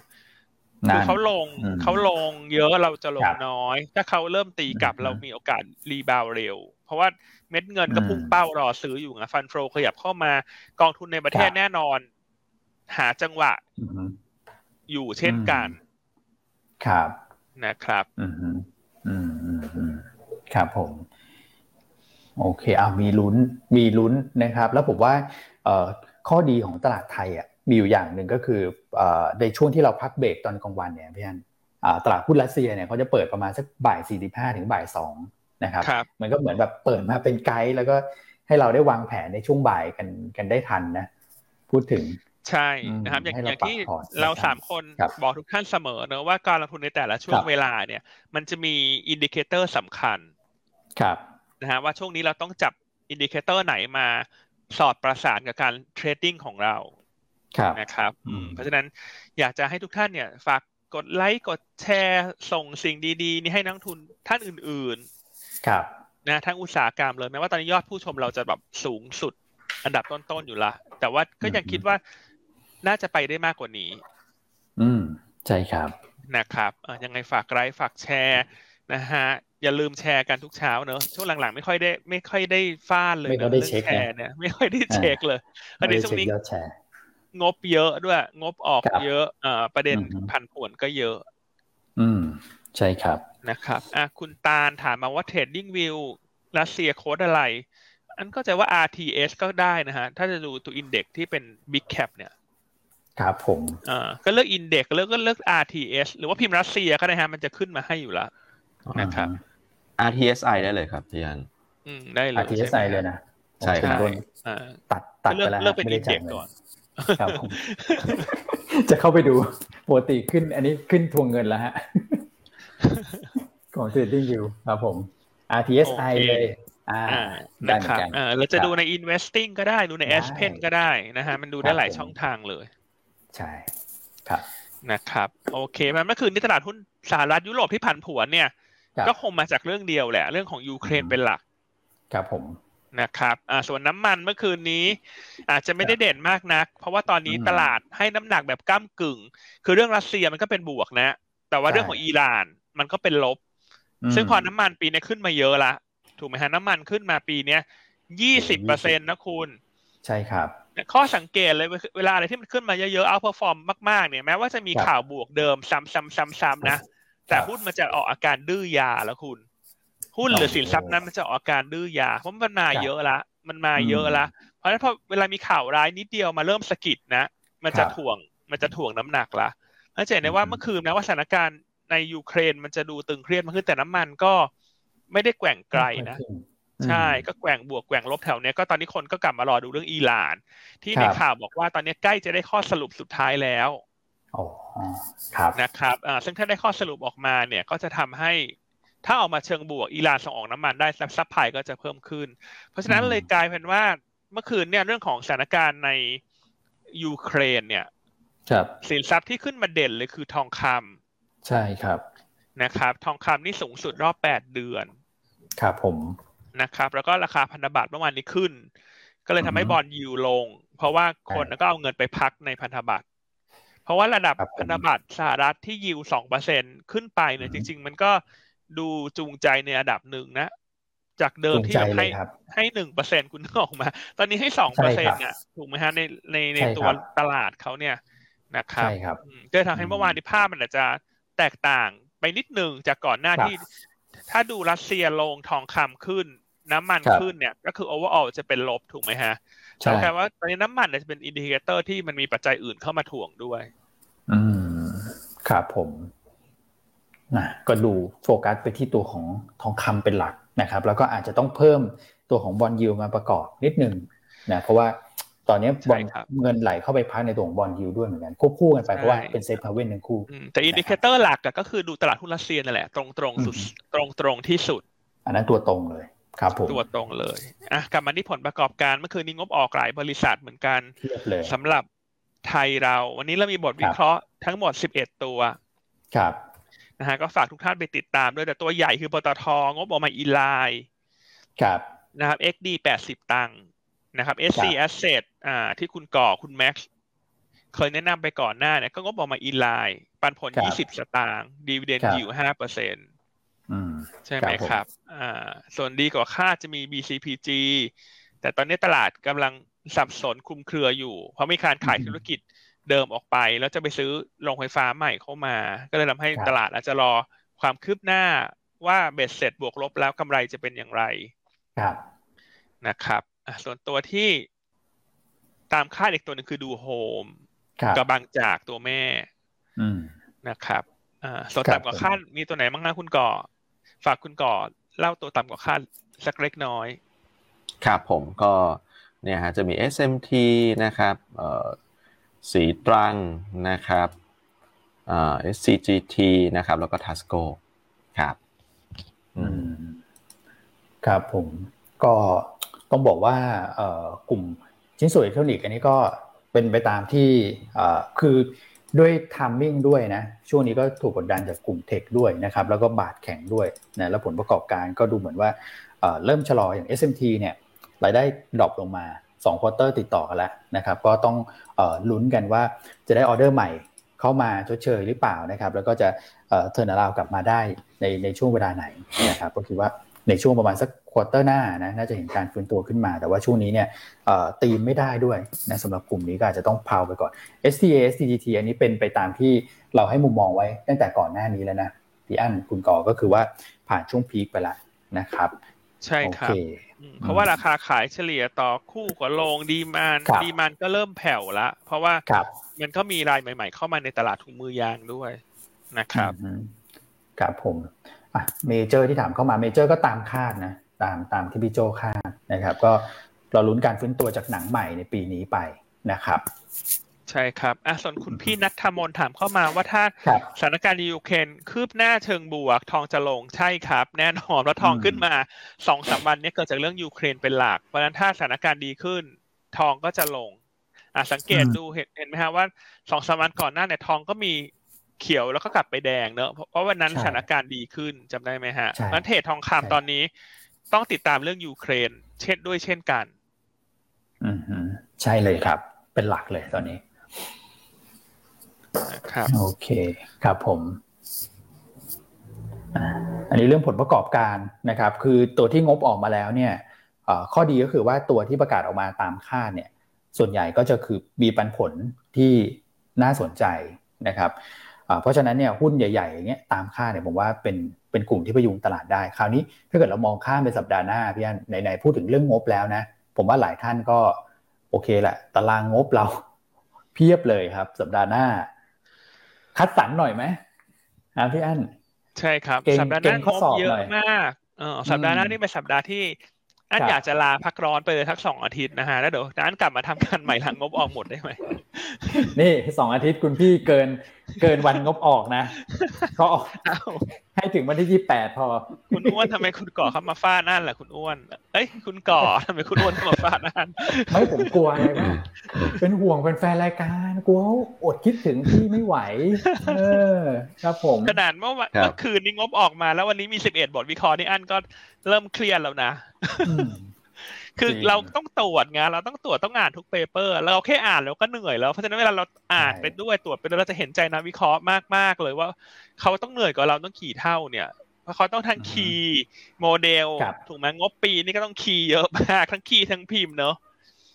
คือเขาลงเขาลงเยอะเราจะลงน้อย ถ้าเขาเริ่มตีกลับเรามีโอกาสรีบาวเร็ว เพราะว่าเม็ดเงินก็พุ่งเป้ารอซื้ออยู่ไงฟันโฟขยับเข้ามากองทุนในประเทศแน่นอน หาจังหวะอยู่เช่นกัน ครับนะครับอืมอืมอืมครับผม โอเคอ่ามีลุ้นมีลุ้นนะครับ แล้วผมว่า เอ่อข้อดีของตลาดไทยอะมีอยู่อย่างหนึ่งก็คือในช่วงที่เราพักเบรกตอนกลางวันเนี่ยพี่อันตลาดหุ้นรัสเซียเนี่ยเขาจะเปิดประมาณสักบ่ายสี่สิบห้าถึงบ่ายสอง นะครับมันก็เหมือนแบบเปิดมาเป็นไกด์แล้วก็ให้เราได้วางแผนในช่วงบ่ายกันกันได้ทันนะ พูดถึงใช่นะครับอย่างอย่างที่เราสามคนบอกทุกท่านเสมอเนอะว่าการลงทุนในแต่ละช่วงเวลาเนี่ย มันจะมี indicator สำคัญครับนะฮะว่าช่วงนี้เราต้องจับ indicator ไหนมาสอดประสานกับการ trading ของเรานะครับเพราะฉะนั้นอยากจะให้ทุกท่านเนี่ย ฝากกดไลค์กดแชร์ส่งสิ่งดีๆ นี่ให้นักลงทุนท่านอื่นๆ ครับนะทั้งอุตสาหกรรมเลยแม้ว่าตอนนี้ยอดผู้ชมเราจะแบบสูงสุดอันดับต้นๆอยู่ละแต่ว่าก็ยังคิดว่าน่าจะไปได้มากกว่านี้ อืมใช่ครับนะครับยังไงฝากไลค์ฝากแชร์นะฮะอย่าลืมแชร์กันทุกเช้าเนอะช่วงหลังๆ ไม่ค่อยได้ ไม่ค่อยได้ฟาดเลยเรื่องแชร์เนี่ยไม่ค่อยได้เช็คเลยอันนี้ช่วงนี้งบเยอะด้วย งบออกเยอะอ่าประเด็นพันผวนก็เยอะ อืม ใช่ครับนะครับอะคุณตาลถามมาว่า TradingView รัสเซียโค้ดอะไร อันก็จะว่า RTS ก็ได้นะฮะ ถ้าจะดูตัว index ที่เป็น Big Cap เนี่ย ครับผมอ่าก็เลือก index เลือกก็เลือก RTS หรือว่าพิมพ์รัสเซียก็ได้ฮะ มันจะขึ้นมาให้อยู่แล้วนะครับ RTSI ได้เลยครับพี่อันอืมได้เลย RTSI เลยนะใช่ครับตัดตัดไปแล้วเลือกเป็น index ก่อนครับจะเข้าไปดูปกติขึ้น อันนี้ขึ้นทวงเงินแล้วฮะ ของ Trading View ครับผม RTSI เลยอ่าได้เหมือนกันเราจะดูใน investing ก็ได้ดูใน S Pen ก็ได้นะฮะมันดูได้หลายช่องทางเลย ใช่ครับนะครับ โอเคมันเมื่อคืนนี้ตลาดหุ้นสหรัฐยุโรปที่ผันผวนเนี่ย ก็คงมาจากเรื่องเดียวแหละ เรื่องของยูเครนเป็นหลัก ครับผมนะครับอ่าส่วนน้ำมันเมื่อคืนนี้ อาจจะไม่ได้เด่นมากนัก เพราะว่าตอนนี้ตลาดให้น้ำหนักแบบก้ำกึ่ง คือเรื่องรัสเซียมันก็เป็นบวกนะ แต่ว่าเรื่องของอิหร่านมันก็เป็นลบ ซึ่งพอน้ำมันปีนี้ขึ้นมาเยอะละถูกไหมฮะน้ำมันขึ้นมาปีเนี้ยยี่สิบเปอร์เซ็นต์นะคุณ ใช่ครับ ข้อสังเกตเลยเวลาอะไรที่มันขึ้นมาเยอะๆ outperform มากๆเนี่ยแม้ว่าจะมีข่าวบวกเดิมซ้ำๆๆๆนะแต่หุ้นมันจะออกอาการดื้อยาแล้วคุณ หุ้นหรือสินทรัพย์นั้นมันจะออกอาการดื้อยาเพราะมันมาเยอะละมันมาเยอะละเพราะฉะนั้นพอเวลามีข่าวร้ายนิดเดียวมาเริ่มสะกิดนะ มันจะถ่วงมันจะถ่วงน้ำหนักละเข้าใจได้ว่าเมื่อคืนนะว่าสถานการณ์ ในยูเครนมันจะดูตึงเครียดมากขึ้นแต่น้ำมันก็ไม่ได้แกว่งไกลนะใช่ก็แกว่งบวกแกว่งลบแถวเนี้ยก็ตอนนี้คนก็กลับมารอดูเรื่องอิหร่าน ที่ในข่าวบอกว่าตอนนี้ใกล้จะได้ข้อสรุปสุดท้ายแล้วอ๋อครับนะครับอ่าซึ่งถ้าได้ข้อสรุปออกมาเนี่ยก็จะทำให้ถ้าออกมาเชิงบวกอิหร่านส่งออกน้ำมันได้ supply ก็จะเพิ่มขึ้น เพราะฉะนั้นเลยกลายเป็นว่าเมื่อคืนเนี่ยเรื่องของสถานการณ์ในยูเครนเนี่ยครับสินทรัพย์ที่ขึ้นมาเด่นเลยคือทองคำ ใช่ครับนะครับ ทองคำนี่สูงสุดรอบแปดเดือน ครับผมนะครับ แล้วก็ราคาพันธบัตรเมื่อวานนี้ขึ้น ก็เลยทำให้อือฮึ bond yield ลง เพราะว่าคนใช่ก็เอาเงินไปพักในพันธบัตรเพราะว่าระดับครับผมพันธบัตรสหรัฐที่ยิวสองเปอร์เซ็นขึ้นไปเนี่ยอืจอฮึริง ๆ มันก็ดูจูงใจในระดับหนึ่งนะ จากเดิมจูงที่ใจแบบเลให้ยครับให้หนึ่งเปอร์เซ็นคุณนึกออกมา ตอนนี้ให้สองใช่เปอร์เซ็นครับเนี่ยถูกไหมฮะในในในใช่ตัวครับตลาดเขาเนี่ยนะครับใช่ครับอืมก็เลยทำให้อืมเมื่อวานนี้ภาพมันอาจจะ แตกต่างไปนิดหนึ่งจากก่อนหน้าครับที่ ถ้าดูรัสเซียลงทองคำขึ้น น้ำมันครับขึ้นเนี่ย ก็คือ overall จะเป็นลบถูกไหมฮะใช่แต่แค่ว่าตอนนี้น้ำมันเนี่ยจะเป็น indicator ที่มันมีปัจจัยอื่นเข้ามาถ่วงด้วย อืมครับผมนะก็ดูโฟกัสไปที่ตัวของทองคำเป็นหลักนะครับ แล้วก็อาจจะต้องเพิ่มตัวของ bond yield มาประกอบนิดนึงนะเพราะว่า ตอนนี้บอลใช่ครับเงินไหลเข้าไปพักในตัวของ bond yield ด้วยเหมือนกันควบคู่กันไปใช่เพราะว่าเป็น safe haven ทั้งคู่อืมแต่ indicator หลักอะก็คือดูตลาดหุ้นรัสเซียนั่นแหละตรงตรงๆสุดอืมตรงตรงๆที่สุด อันนั้นตัวตรงเลยครับผมตัวตรงเลยอะกลับมาที่ผลประกอบการเมื่อคืนนี้งบออกหลายบริษัทเหมือนกันเพียบเลยสำหรับไทยเรา วันนี้เรามีบทวิเคราะห์ทั้งหมด11ตัวครับนะฮะก็ฝากทุกท่านไปติดตามด้วยแต่ตัวใหญ่คือปตทงบออกมา inline ครับนะครับ XD 80ตังค์นะครับ SC Asset อ่า ที่คุณก่อคุณแม็กซ์เคยแนะนำไปก่อนหน้าเนี่ยก็งบออกมา inline ปันผลครับ20สตางค์ดีเวเดนครับยิว5เปอร์เซ็นต์อืมใช่ไหมครับผมครับ อ่า ส่วนดีกว่าคาดจะมี BCPG แต่ตอนนี้ตลาดกำลังสับสนคลุมเครืออยู่ เพราะมีการขายธุรกิจเดิมออกไป แล้วจะไปซื้อโรงไฟฟ้าใหม่เข้ามา ก็เลยทำให้ตลาดอาจจะรอความคืบหน้าว่าเบ็ดเสร็จบวกลบแล้วกำไรจะเป็นอย่างไร ครับนะครับอะส่วนตัวที่ ตามคาดอีกตัวหนึงคือดูโฮมครับกับบางจากตัวแม่อืมนะครับอ่าส่วนครับต่ำกว่าคาดมีตัวไหนบ้างนะคุณก่อ ฝากคุณก่อเล่าตัวต่ำกว่าคาดสักเล็กน้อย ครับผมก็เนี่ยฮะจะมี SMT นะครับเอ่อสีตรังนะครับเอ่อ SCGT นะครับ แล้วก็ Tasco ครับอือืมมครับผมก็ต้องบอกว่าเอ่อกลุ่ม ชิ้นส่วนอิเล็กทรอนิกส์อันนี้ก็เป็นไปตามที่คือด้วย timing ด้วยนะ ช่วงนี้ก็ถูกกดดันจากกลุ่ม tech ด้วยนะครับ แล้วก็บาทแข็งด้วยนะแล้วผลประกอบการก็ดูเหมือนว่าเริ่มชะลออย่าง SMT เนี่ยรายได้ drop ลงมา2 quarter ติดต่อกันแล้วนะครับ ก็ต้องอลุ้นกันว่าจะได้ออเดอร์ใหม่เข้ามาชดเชยหรือเปล่านะครับ แล้วก็จะ turnaround กลับมาได้ในในช่วงเวลาไหนนะครับก็คิดว่า ในช่วงประมาณสัก quarter หน้านะน่าจะเห็นการฟื้นตัวขึ้นมา แต่ว่าช่วงนี้เนี่ยเอ่อตีมไม่ได้ด้วยนะสำหรับกลุ่มนี้ก็อาจจะต้อง pass ไปก่อน STA STGT อันนี้เป็นไปตามที่เราให้มุมมองไว้ตั้งแต่ก่อนหน้านี้แล้วนะพี่อันคุณก่อก็คือว่าผ่านช่วง peak ไปแล้วนะครับ ใช่โอเคครับอืมเพราะว่าราคาขายเฉลี่ยต่อคู่กับลง demand ครับ demand ก็เริ่มแผ่วละ เพราะว่าครับมันก็มีรายใหม่ ๆ เข้ามาในตลาดถุงมือยางด้วยนะครับอืมครับผม อะเมเจอร์ที่ถามเข้ามาเมเจอร์ก็ตามคาดนะตามตามที่พี่โจคาดนะครับ ก็เราลุ้นการฟื้นตัวจากหนังใหม่ในปีนี้ไปนะครับ ใช่ครับอะส่วนคุณพี่นัทธมนถามเข้ามาว่าถ้าครับสถานการณ์ในยูเครนคืบหน้าเชิงบวก ทองจะลงใช่ครับ แน่นอนเพราะทองอืมขึ้นมาสองสามวันเนี้เกิดจากเรื่องยูเครนเป็นหลักเพราะฉะนั้นถ้าสถานการณ์ดีขึ้น ทองก็จะลงอะสังเกตดูเห็นเห็นไหมฮะว่าสองสามวันก่อนหน้าเนี่ยทองก็มี เขียวแล้วก็กลับไปแดงเนอะเพราะเพราะวันนั้นใช่สถานการณ์ดีขึ้นจำได้ไหมฮะใช่เพราะฉะนั้นเทรดทองคำใช่ตอนนี้ต้องติดตามเรื่องยูเครน เช่นด้วยเช่นกัน อืมฮึใช่เลยครับ เป็นหลักเลยตอนนี้นะครับโอเคครับผมอ่าอันนี้เรื่องผลประกอบการนะครับ คือตัวที่งบออกมาแล้วเนี่ยเอ่อข้อดีก็คือว่าตัวที่ประกาศออกมาตามคาดเนี่ย ส่วนใหญ่ก็จะคือมีปันผลที่น่าสนใจนะครับอ่า เพราะฉะนั้นเนี่ยหุ้นใหญ่ๆอย่างเงี้ยตามคาดเนี่ยผมว่าเป็นเป็นกลุ่มที่พยุงตลาดได้ คราวนี้ถ้าเกิดเรามองข้ามไปสัปดาห์หน้าพี่อันไหนๆพูดถึงเรื่องงบแล้วนะ ผมว่าหลายท่านก็โอเคแหละ ตารางงบเราเพียบเลยครับ สัปดาห์หน้า คัดสรรหน่อยไหมครับพี่อั้นใช่ครับเก่งสัปดาห์หเก่น้างงข้อบสอบเยหน่อะอยมากเออสัปดาห์หน้าอืมนี่เป็นสัปดาห์ที่อันครับอยากจะลาพักร้อนไปเลยทักสองอาทิตย์นะฮะแล้วเดี๋ยวอันกลับมาทำงานใหม่หลังงบออกหมดได้ไหมนี่สองอาทิตย์คุณพี่เกินเกินวันงบออกนะก็อ้าวให้ให้ถึงวันที่ยี่แปดพอ คุณอ้วนทำไมคุณก่อเข้ามาฟาดนั่นแหละคุณอ้วน เอ้ย คุณก่อทำไมคุณอ้วนเข้ามาฟาดนั่นไม่ผมกลัวไงว่าเป็นห่วงแฟนๆรายการกลัวอดคิดถึงพี่ไม่ไหว เออ ครับผมขนาดเมื่อวันเมื่อคืนนี้งบออกมา แล้ววันนี้มีสิบเอ็ดบทวิเคราะห์นี่อันก็เริ่มเครียดแล้วนะ คือเราต้องตรวจไงเราต้องตรวจต้องอ่านทุกเปเปอร์เราแค่อ่านแล้วก็เหนื่อยแล้วเพราะฉะนั้นเวลาเราอ่านไปด้วยตรวจไปด้วยเราจะเห็นใจนักวิเคราะห์มากๆเลยว่าเขาต้องเหนื่อยกว่าเราต้องขี่เท่าเนี่ยเพราะเขาต้องทั้งคีย์โมเดลถูกไหมงบปีนี่ก็ต้องคีย์เยอะมากทั้งคีย์ทั้งพิมพ์เนอะ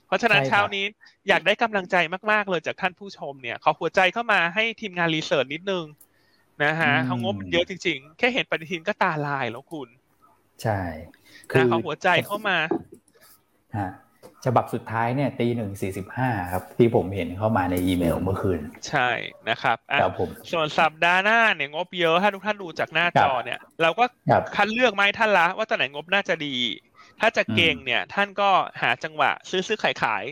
เพราะฉะนั้นเช้านี้อยากได้กำลังใจมากๆเลยจากท่านผู้ชมเนี่ยขอหัวใจเข้ามาให้ทีมงานรีเสิร์ชนิดนึงนะฮะเขางบเยอะจริงๆ แค่เห็นปฏิทินก็ตาลายแล้วคุณ ใช่คือเขาหัวใจเข้ามาฮะ ฉบับสุดท้ายเนี่ยตีหนึ่งสี่สิบห้าครับ ที่ผมเห็นเข้ามาในอีเมลเมื่อคืน ใช่นะครับครับผมส่วนสัปดาห์หน้าเนี่ยงบเยอะถ้าทุกท่านดูจากหน้าจอเนี่ย เราก็คัดเลือกไม้ท่านละ ว่าตัวไหนงบน่าจะดี ถ้าจะเก่งเนี่ย ท่านก็หาจังหวะ ซื้อซื้อขายขาย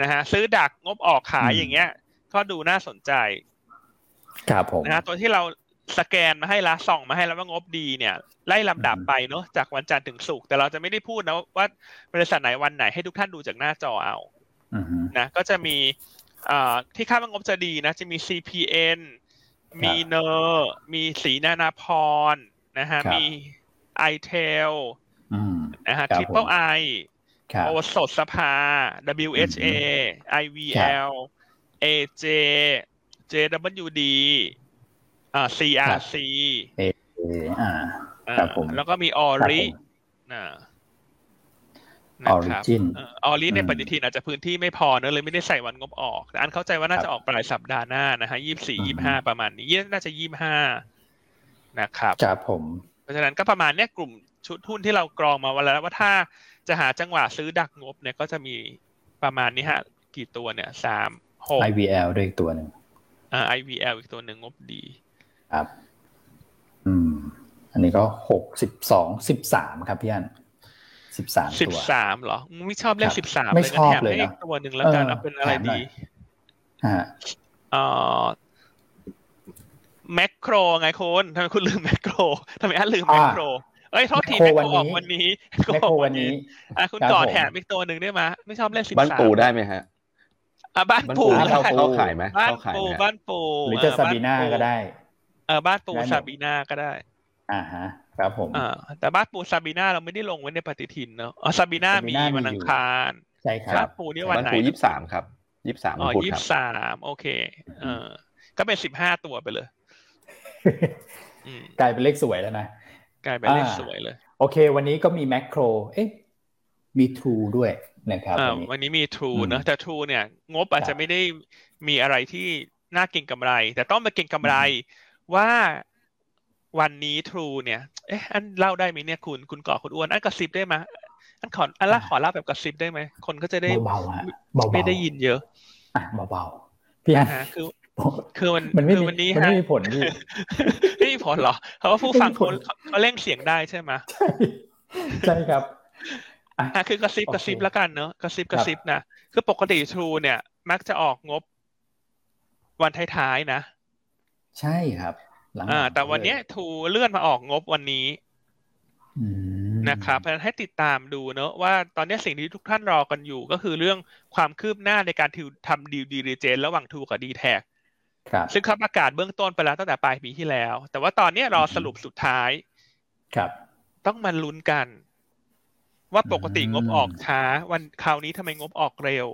นะฮะซื้อดักงบออกขายอย่างเงี้ย ก็ดูน่าสนใจ ครับผมนะฮะตัวที่เรา สแกนมาให้ละส่องมาให้แล้วว่างบดีเนี่ย ไล่ลำดับไปเนาะจากวันจันทร์ถึงศุกร์แต่เราจะไม่ได้พูดนะว่าบริษัทไหนวันไหนให้ทุกท่านดูจากหน้าจอเอานะก็จะมีที่คาดว่างบจะดีนะ จะมี CPN มีเนอร์มีสีนานาพรนะฮะมี i t e l นะฮะ Triple I โอสดสภา WHA IVL AJ JWD อ่า CRC อ่าครับผมแล้วก็มีออรินะออริจินออริในปฏิทินอาจจะพื้นที่ไม่พอเนอะเลยไม่ได้ใส่วันงบออกแต่ผมเข้าใจว่าน่าจะออกปลายสัปดาห์หน้านะฮะยี่สี่ยี่ห้าประมาณนี้น่าจะยี่ห้านะครับครับผม เพราะฉะนั้นก็ประมาณเนี้ยกลุ่มชุดทุนที่เรากรองมาวันแล้วว่าถ้าจะหาจังหวะซื้อดักงบเนี่ยก็จะมีประมาณนี้ฮะ กี่ตัวเนี่ยสามหก IVL ด้วยอีกตัวหนึ่งอ่า IVL อีกตัวหนึ่งงบดี ครับ อืม อันนี้ก็หกสิบสองสิบสามครับพี่อันสิบสามสิบสามเหรอ ไม่ชอบเลขสิบสามไม่ชอบเลยนะตัวหนึ่งแล้วกันเอาเป็นอะไรดีฮะเอ่อแมคโครไงคุณทำไมคุณลืมแมคโครทำไมอันลืมแมคโครเอ้ยโทษทีแมคโครออกวันนี้แมคโครวันนี้อะคุณกอดแถมอีกตัวหนึ่งได้ไหมไม่ชอบเลขสิบสามบ้านปูได้ไหมฮะอะบ้านปูเขาขายไหมบ้านปูบ้านปูหรือจะซาบีน่าก็ได้ เออบ้านปูซาบีน่าก็ได้ อ่าฮะ ครับผมอ่าแต่บ้านปูซาบีนาเราไม่ได้ลงไว้ในปฏิทินเนาะอ๋อซาบีนามีวันอังคารใช่ครับบ้านปูนี่วันไหนบ้านปูยี่สิบสามครับยี่สิบสามอ๋อยี่สิบสามโอเคเออก็เป็นสิบห้าตัวไปเลยกลายเป็นเลขสวยแล้วนะกลายเป็นเลขสวยเลย โอเค วันนี้ก็มีแมคโคร เอ๊ะมีทรูด้วยนะครับวันนี้มีทรูนะแต่ทรูเนี่ย งบอาจจะไม่ได้มีอะไรที่น่าเก่งกำไร แต่ต้องมาเก่งกำไร ว่าวันนี้ทรูเนี่ย เอ๊ะ อันเล่าได้ไหมเนี่ยคุณคุณก่อคุณอ้วน อันกระซิบได้ไหมอันขออันละขอเล่าแบบกระซิบได้ไหม คนก็จะได้เบาๆฮะเบาๆไม่ได้ยินเยอะ อะเบาๆพี่อันคือ คือมันมันไม่มีวันนี้มันไม่มีผลพี่ไม่มีผลหรอ เพราะว่าผู้ฟังเขาเขาเร่งเสียงได้ใช่ไหมใช่ใช่ครับอะคือกระซิบกระซิบแล้วกันเนอะกระซิบกระซิบนะคือปกติทรูเนี่ย มักจะออกงบวันท้ายๆนะ ใช่ครับอ่า แต่วันนี้ทูเลื่อนมาออกงบวันนี้นะครับเพราะฉะนั้นให้ติดตามดูเนอะว่าตอนนี้สิ่งที่ทุกท่านรอกันอยู่ ก็คือเรื่องความคืบหน้าในการทำดีลดีเจนระหว่างทูกับดีแท็กซึ่งเขาประกาศเบื้องต้นไปแล้วตั้งแต่ปลายปีที่แล้ว แต่ว่าตอนนี้รอสรุปสุดท้ายครับ ต้องมาลุ้นกัน ว่าปกติงบออกช้า วันคราวนี้ทำไมงบออกเร็ว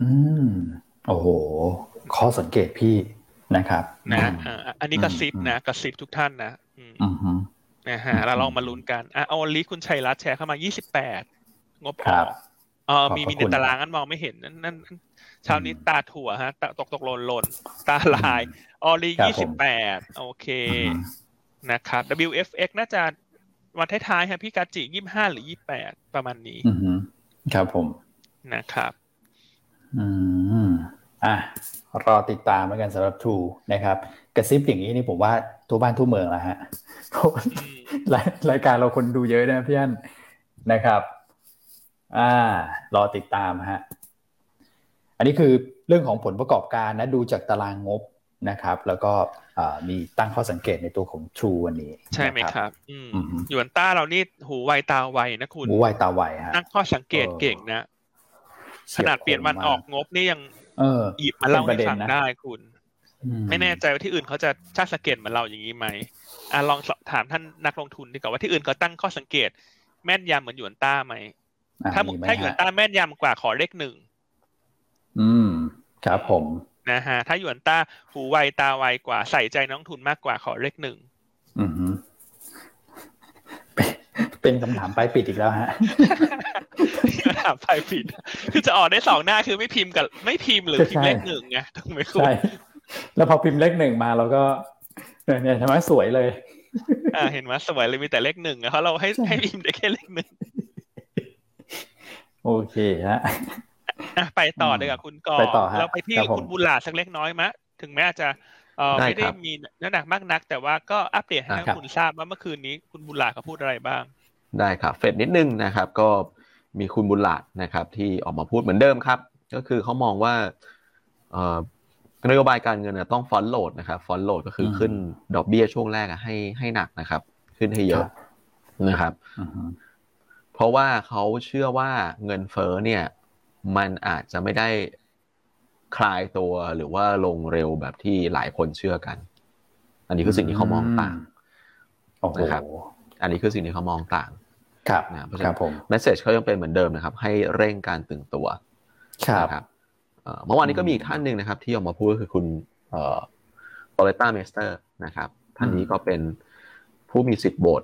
อืม โอ้โหข้อสังเกตพี่ นะครับนะอันนี้กระซิบนะกระซิบทุกท่านนะนะฮะเราลองมาลุ้นกันอะเอาลิคุณชัยรัตแชร์เข้ามา 28 งบออกเออมีมีในตารางนั้นมองไม่เห็นนั่นนั่นชาวนี้ตาถั่วฮะตกตกหล่นหล่นตาลาย ออลี28โอเคนะครับ WFX น่าจะวันท้ายๆฮะพี่กาจิ25หรือ28ประมาณนี้ครับผมนะครับ อืมอะ รอติดตามเหมือนกันสำหรับทูนะครับ กระซิบอย่างนี้นี่ผมว่าทั่วบ้านทั่วเมืองแล้วฮะรายการเราคนดูเยอะนะพี่อันนะครับ อ่ารอติดตามฮะอันนี้คือเรื่องของผลประกอบการนะดูจากตารางงบนะครับ แล้วก็มีตั้งข้อสังเกตในตัวของ True วันนี้ ใช่ไหมครับหยวนต้าเรานี่หูไวตาไวนะคุณหูไวตาไวฮะตั้งข้อสังเกตเก่งนะขนาดเปลี่ยนวันออกงบนี่ยัง หยิบมาเล่าให้ฟังได้คุณ ไม่แน่ใจว่าที่อื่นเขาจะช่างสังเกตเหมือนเราอย่างนี้ไหมอ่าลองถามท่านนักลงทุนดีกว่าว่าที่อื่นเขาตั้งข้อสังเกต แม่นยำเหมือนหยวนต้าไหมถ้าถ้าหยวนต้าแม่นยำกว่าขอเลขหนึ่งอืมครับผมนะฮะถ้าหยวนต้าหูไวตาไวกว่าใส่ใจน้องทุนมากกว่าขอเลขหนึ่งอืม เป็นคำถามปลายปิดอีกแล้วฮะคำถามปลายปิด คือจะออกได้สองหน้าคือไม่พิมพ์กับไม่พิมพ์หรือพิมพ์เลขหนึ่งไงถูกไหมคุณใช่แล้วพอพิมพ์เลขหนึ่งมาเราก็เนี่ยใช่ไหมสวยเลย อ่าเห็นไหมสวยเลยมีแต่เลขหนึ่งเพราะเราให้ให้พิมพ์ได้แค่เลขหนึ่งโอเคฮะไปต่อเลยกับคุณก่อเราไปที่คุณบุญหลาสักเล็กน้อยมะ ถึงแม้อาจจะเออไม่ได้มีน้ำหนักมากนัก แต่ว่าก็อัปเดตให้คุณทราบว่าเมื่อคืนนี้คุณบุญหลาเขาพูดอะไรบ้าง ได้ครับเฟดนิดนึงนะครับ ก็มีคุณบุญหลาดนะครับ ที่ออกมาพูดเหมือนเดิมครับ ก็คือเขามองว่าเนโยบายการเงินต้องฟอนโหลดนะครับฟอนโหลดก็คือขึ้นดอกเบี้ยช่วงแรกให้ให้หนักนะครับ ขึ้นให้เยอะนะครับเพราะว่าเขาเชื่อว่าเงินเฟ้อเนี่ย มันอาจจะไม่ได้คลายตัวหรือว่าลงเร็วแบบที่หลายคนเชื่อกัน อันนี้คือสิ่งที่เขามองต่างนะครับ อันนี้คือสิ่งที่เขามองต่าง ครับนะเพราะฉะนั้น message เขายังเป็นเหมือนเดิมนะครับ ให้เร่งการตึงตัวครับเมื่อวานนี้ก็มีอีกท่านหนึ่งนะครับ ที่ออกมาพูดก็คือคุณโอเลต้าเมสเตอร์นะครับ ท่านนี้ก็เป็นผู้มีสิทธิ์โหวต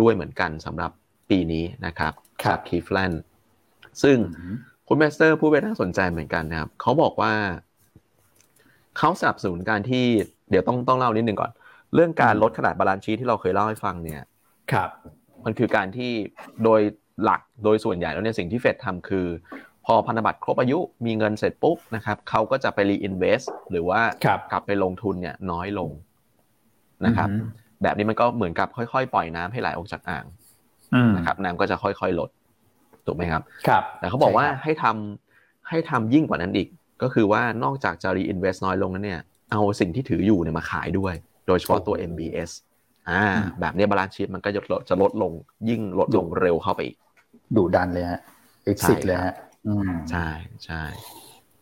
ด้วยเหมือนกันสำหรับปีนี้นะครับจากคลีฟแลนด์ซึ่งคุณเมสเตอร์พูดไปน่าสนใจเหมือนกันนะครับ เขาบอกว่า เขาสนับสนุนการที่เดี๋ยวต้องต้องเล่านิดนึงก่อน เรื่องการลดขนาด balance sheet ที่เราเคยเล่าให้ฟังเนี่ย ครับ มันคือการที่โดยหลักโดยส่วนใหญ่แล้วเนี่ยสิ่งที่เฟดทำคือ พอพันธบัตรครบอายุมีเงินเสร็จปุ๊บนะครับเขาก็จะไป reinvest หรือว่ากลับไปลงทุนเนี่ยน้อยลงนะครับแบบนี้มันก็เหมือนกับค่อยๆ ปล่อยน้ำให้ไหลออกจากอ่างนะครับน้ำก็จะค่อยๆลดถูกไหมครับ ครับ แต่เขาบอกว่าให้ทำให้ทำยิ่งกว่านั้นอีก ก็คือว่านอกจากจะ reinvest น้อยลงนั้นเนี่ย เอาสิ่งที่ถืออยู่เนี่ยมาขายด้วย โดยเฉพาะตัว MBS อ่า แบบนี้ balance sheet มันก็จะลดจะลดลงยิ่งลดลงเร็วเข้าไปอีกดุดันเลยฮะ exit เลยฮะใช่ใช่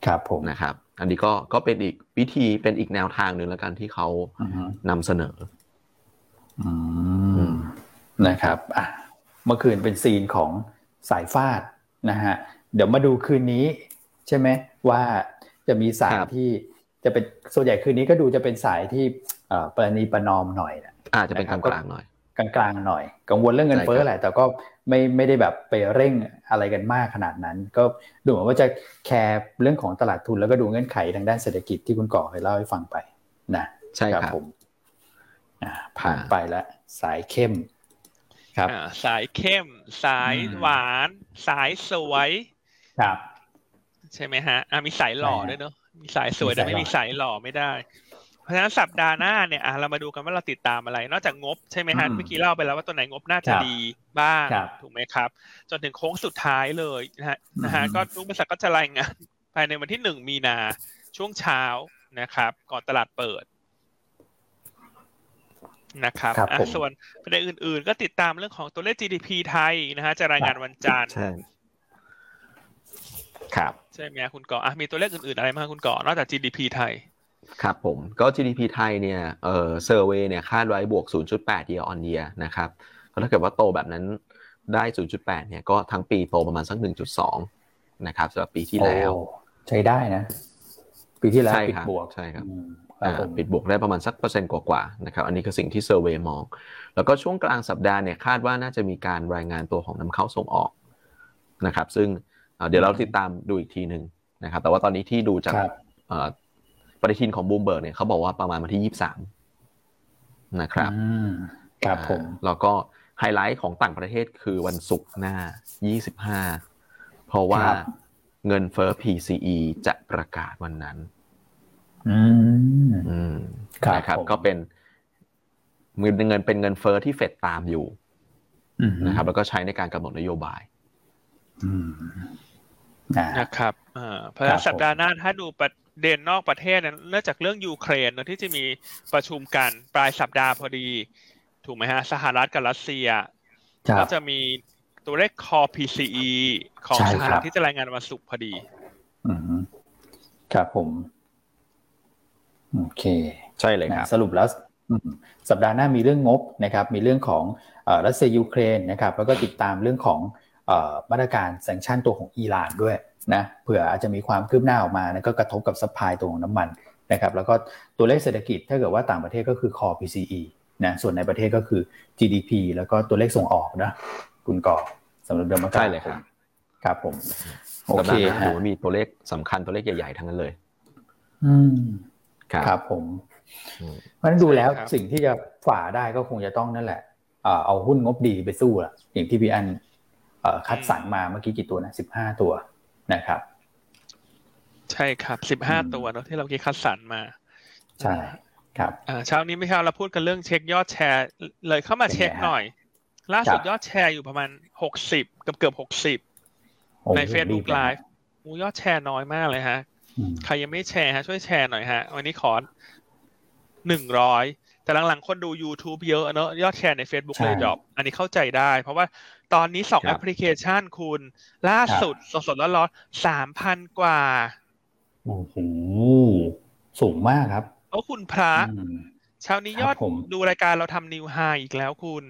ครับผมนะครับ อันนี้ก็ก็เป็นอีกวิธีเป็นอีกแนวทางหนึ่งแล้วกันที่เขานำเสนอนะครับอะเมื่อคืนเป็นซีนของสายฟาดนะฮะเดี๋ยวมาดูคืนนี้ ใช่ไหมว่าจะมีสายที่จะเป็นส่วนใหญ่คืนนี้ก็ดูจะเป็นสายที่ประนีประนอมหน่อย อาจจะเป็นกลางๆหน่อยกลางๆหน่อย กังวลเรื่องเงินเฟ้อแหละ แต่ก็ไม่ไม่ได้แบบไปเร่งอะไรกันมากขนาดนั้น ก็ดูเหมือนว่าจะแคร์เรื่องของตลาดทุนแล้วก็ดูเงื่อนไขทางด้านเศรษฐกิจที่คุณก่อเคยเล่าให้ฟังไปนะใช่ครับผมผ่านไปแล้วสายเข้ม ครับสายเข้ม สายหวาน สายสวยครับ ใช่ไหมฮะมีสายหล่อด้วยเนาะมีสายสวยแต่ไม่มีสายหล่อไม่ได้ เพราะฉะนั้นสัปดาห์หน้าเนี่ยอะเรามาดูกันว่าเราติดตามอะไร นอกจากงบใช่ไหมฮะเมื่อกี้เล่าไปแล้วว่าตัวไหนงบน่าจะดีบ้างถูกไหมครับ จนถึงโค้งสุดท้ายเลยนะฮะนะฮะก็ทุกบริษัทก็จะรายงานภายในวันที่หนึ่งมีนาช่วงเช้านะครับ ก่อนตลาดเปิดนะครับส่วนประเด็นอื่น ๆ ก็ติดตามเรื่องของตัวเลข GDP ไทยนะฮะจะรายงานวันจันทร์ครับ ใช่ไหมคุณก่ออะมีตัวเลขอื่น ๆ อะไรมาคุณก่อนอกจาก GDP ไทย ครับผมก็ GDP ไทยเนี่ยเออเซอร์เวยเนี่ยคาดไว้บวก 0.8 year on year นะครับก็ถ้าเกิดว่าโตแบบนั้นได้ 0.8 เนี่ยก็ทั้งปีโตประมาณสัก 1.2 นะครับสำหรับปีที่แล้ว ใช้ได้นะ ปีที่แล้วปิดบวกใช่ครับปิดบวกได้ประมาณสักเปอร์เซ็นต์กว่าๆนะครับอันนี้คือสิ่งที่เซอร์เวยมอง แล้วก็ช่วงกลางสัปดาห์เนี่ยคาดว่าน่าจะมีการรายงานตัวของน้ำเข้าส่งออกนะครับ ซึ่งเดี๋ยวเราติดตามดูอีกทีหนึ่งนะครับ แต่ว่าตอนนี้ที่ดูจากป ฏิทินของบลูมเบิร์กเนี่ยเขาบอกว่าประมาณวันที่ยี่สามนะครับครับผมแล้วก็ไฮไลท์ของต่างประเทศคือวันศุกร์หน้ายี่สิบห้าเพราะว่าเงินเฟ้อ PCE จะประกาศวันนั้น อืมนะครับ ก็เป็นเงินเงินเป็นเงินเฟ้อที่เฟดตามอยู่นะครับ แล้วก็ใช้ในการกำหนดนโยบายนะครับเพราะสัปดาห์หน้าถ้าดู เด่นนอกประเทศเนี่ยเนื่องจากเรื่องยูเครนเนอะที่จะมีประชุมกันปลายสัปดาห์พอดี ถูกไหมฮะ สหรัฐกับรัสเซียครัก็บจะมีตัวเลข core PCE ของใช่สหครัรับฐที่จะรายงานวันศุกร์พอดีอืมครับผม โอเค ใช่เลยครับนะสรุปแล้วอืมสัปดาห์หน้ามีเรื่องงบนะครับ มีเรื่องของเอ่อรัสเซียยูเครนนะครับ แล้วก็ติดตามเรื่องของเอ่อมาตรการแซงชั่นตัวของอิหร่านด้วย นะเผื่ออาจจะมีความคืบหน้าออกมานะก็กระทบกับสปายตัวของน้ำมันนะครับแล้วก็ตัวเลขเศรษฐกิจถ้าเกิดว่าต่างประเทศก็คือ core PCE นะส่วนในประเทศก็คือ GDP แล้วก็ตัวเลขส่งออกนะคุณก่อสำหรับเดือนมกราใช่เลยครับครับผมโอสัปเคดาห์หน้าฮะถือว่ามีตัวเลขสำคัญตัวเลขใหญ่ๆทั้งนั้นเลย อืมครับครับผมอืมเพราะฉะนั้นดูแล้วใช่ครับสิ่งที่จะฝ่าได้ก็คงจะต้องนั่นแหละเอ่อเอาหุ้นงบดีไปสู้ละอย่างที่พี่อันเอ่อคัดสรรมาเมื่อกี้กี่ตัวนะสิบห้าตัว นะครับ ใช่ครับสิบห้าอืมตัวเนอะที่เราเมื่อกี้คัดสรรมา ใช่ครับอ่าเช้านี้ไม่เช้าเราพูดกันเรื่องเช็คยอดแชร์ เลยเข้ามาเช็คหน่อย ล่าสุดครับยอดแชร์อยู่ประมาณหกสิบเกือบเกือบหกสิบโอ้ในรีบ Facebook เลยนะ Live อูยอดแชร์น้อยมากเลยฮะอืมใครยังไม่แชร์ฮะช่วยแชร์หน่อยฮะ วันนี้ขอหนึ่งร้อย แต่หลังๆ คนดู YouTube เยอะเนอะยอดแชร์ใน Facebook เลยดรอปอันนี้เข้าใจได้ เพราะว่าตอนนี้สองครับแอปพลิเคชันคุณ ล่าสุดสดๆร้อนๆสามพันกว่า โอ้โห สูงมากครับโอ้คุณพระอืมเช้านี้ครับยอดผมดูรายการเราทำ new high อีกแล้วคุณ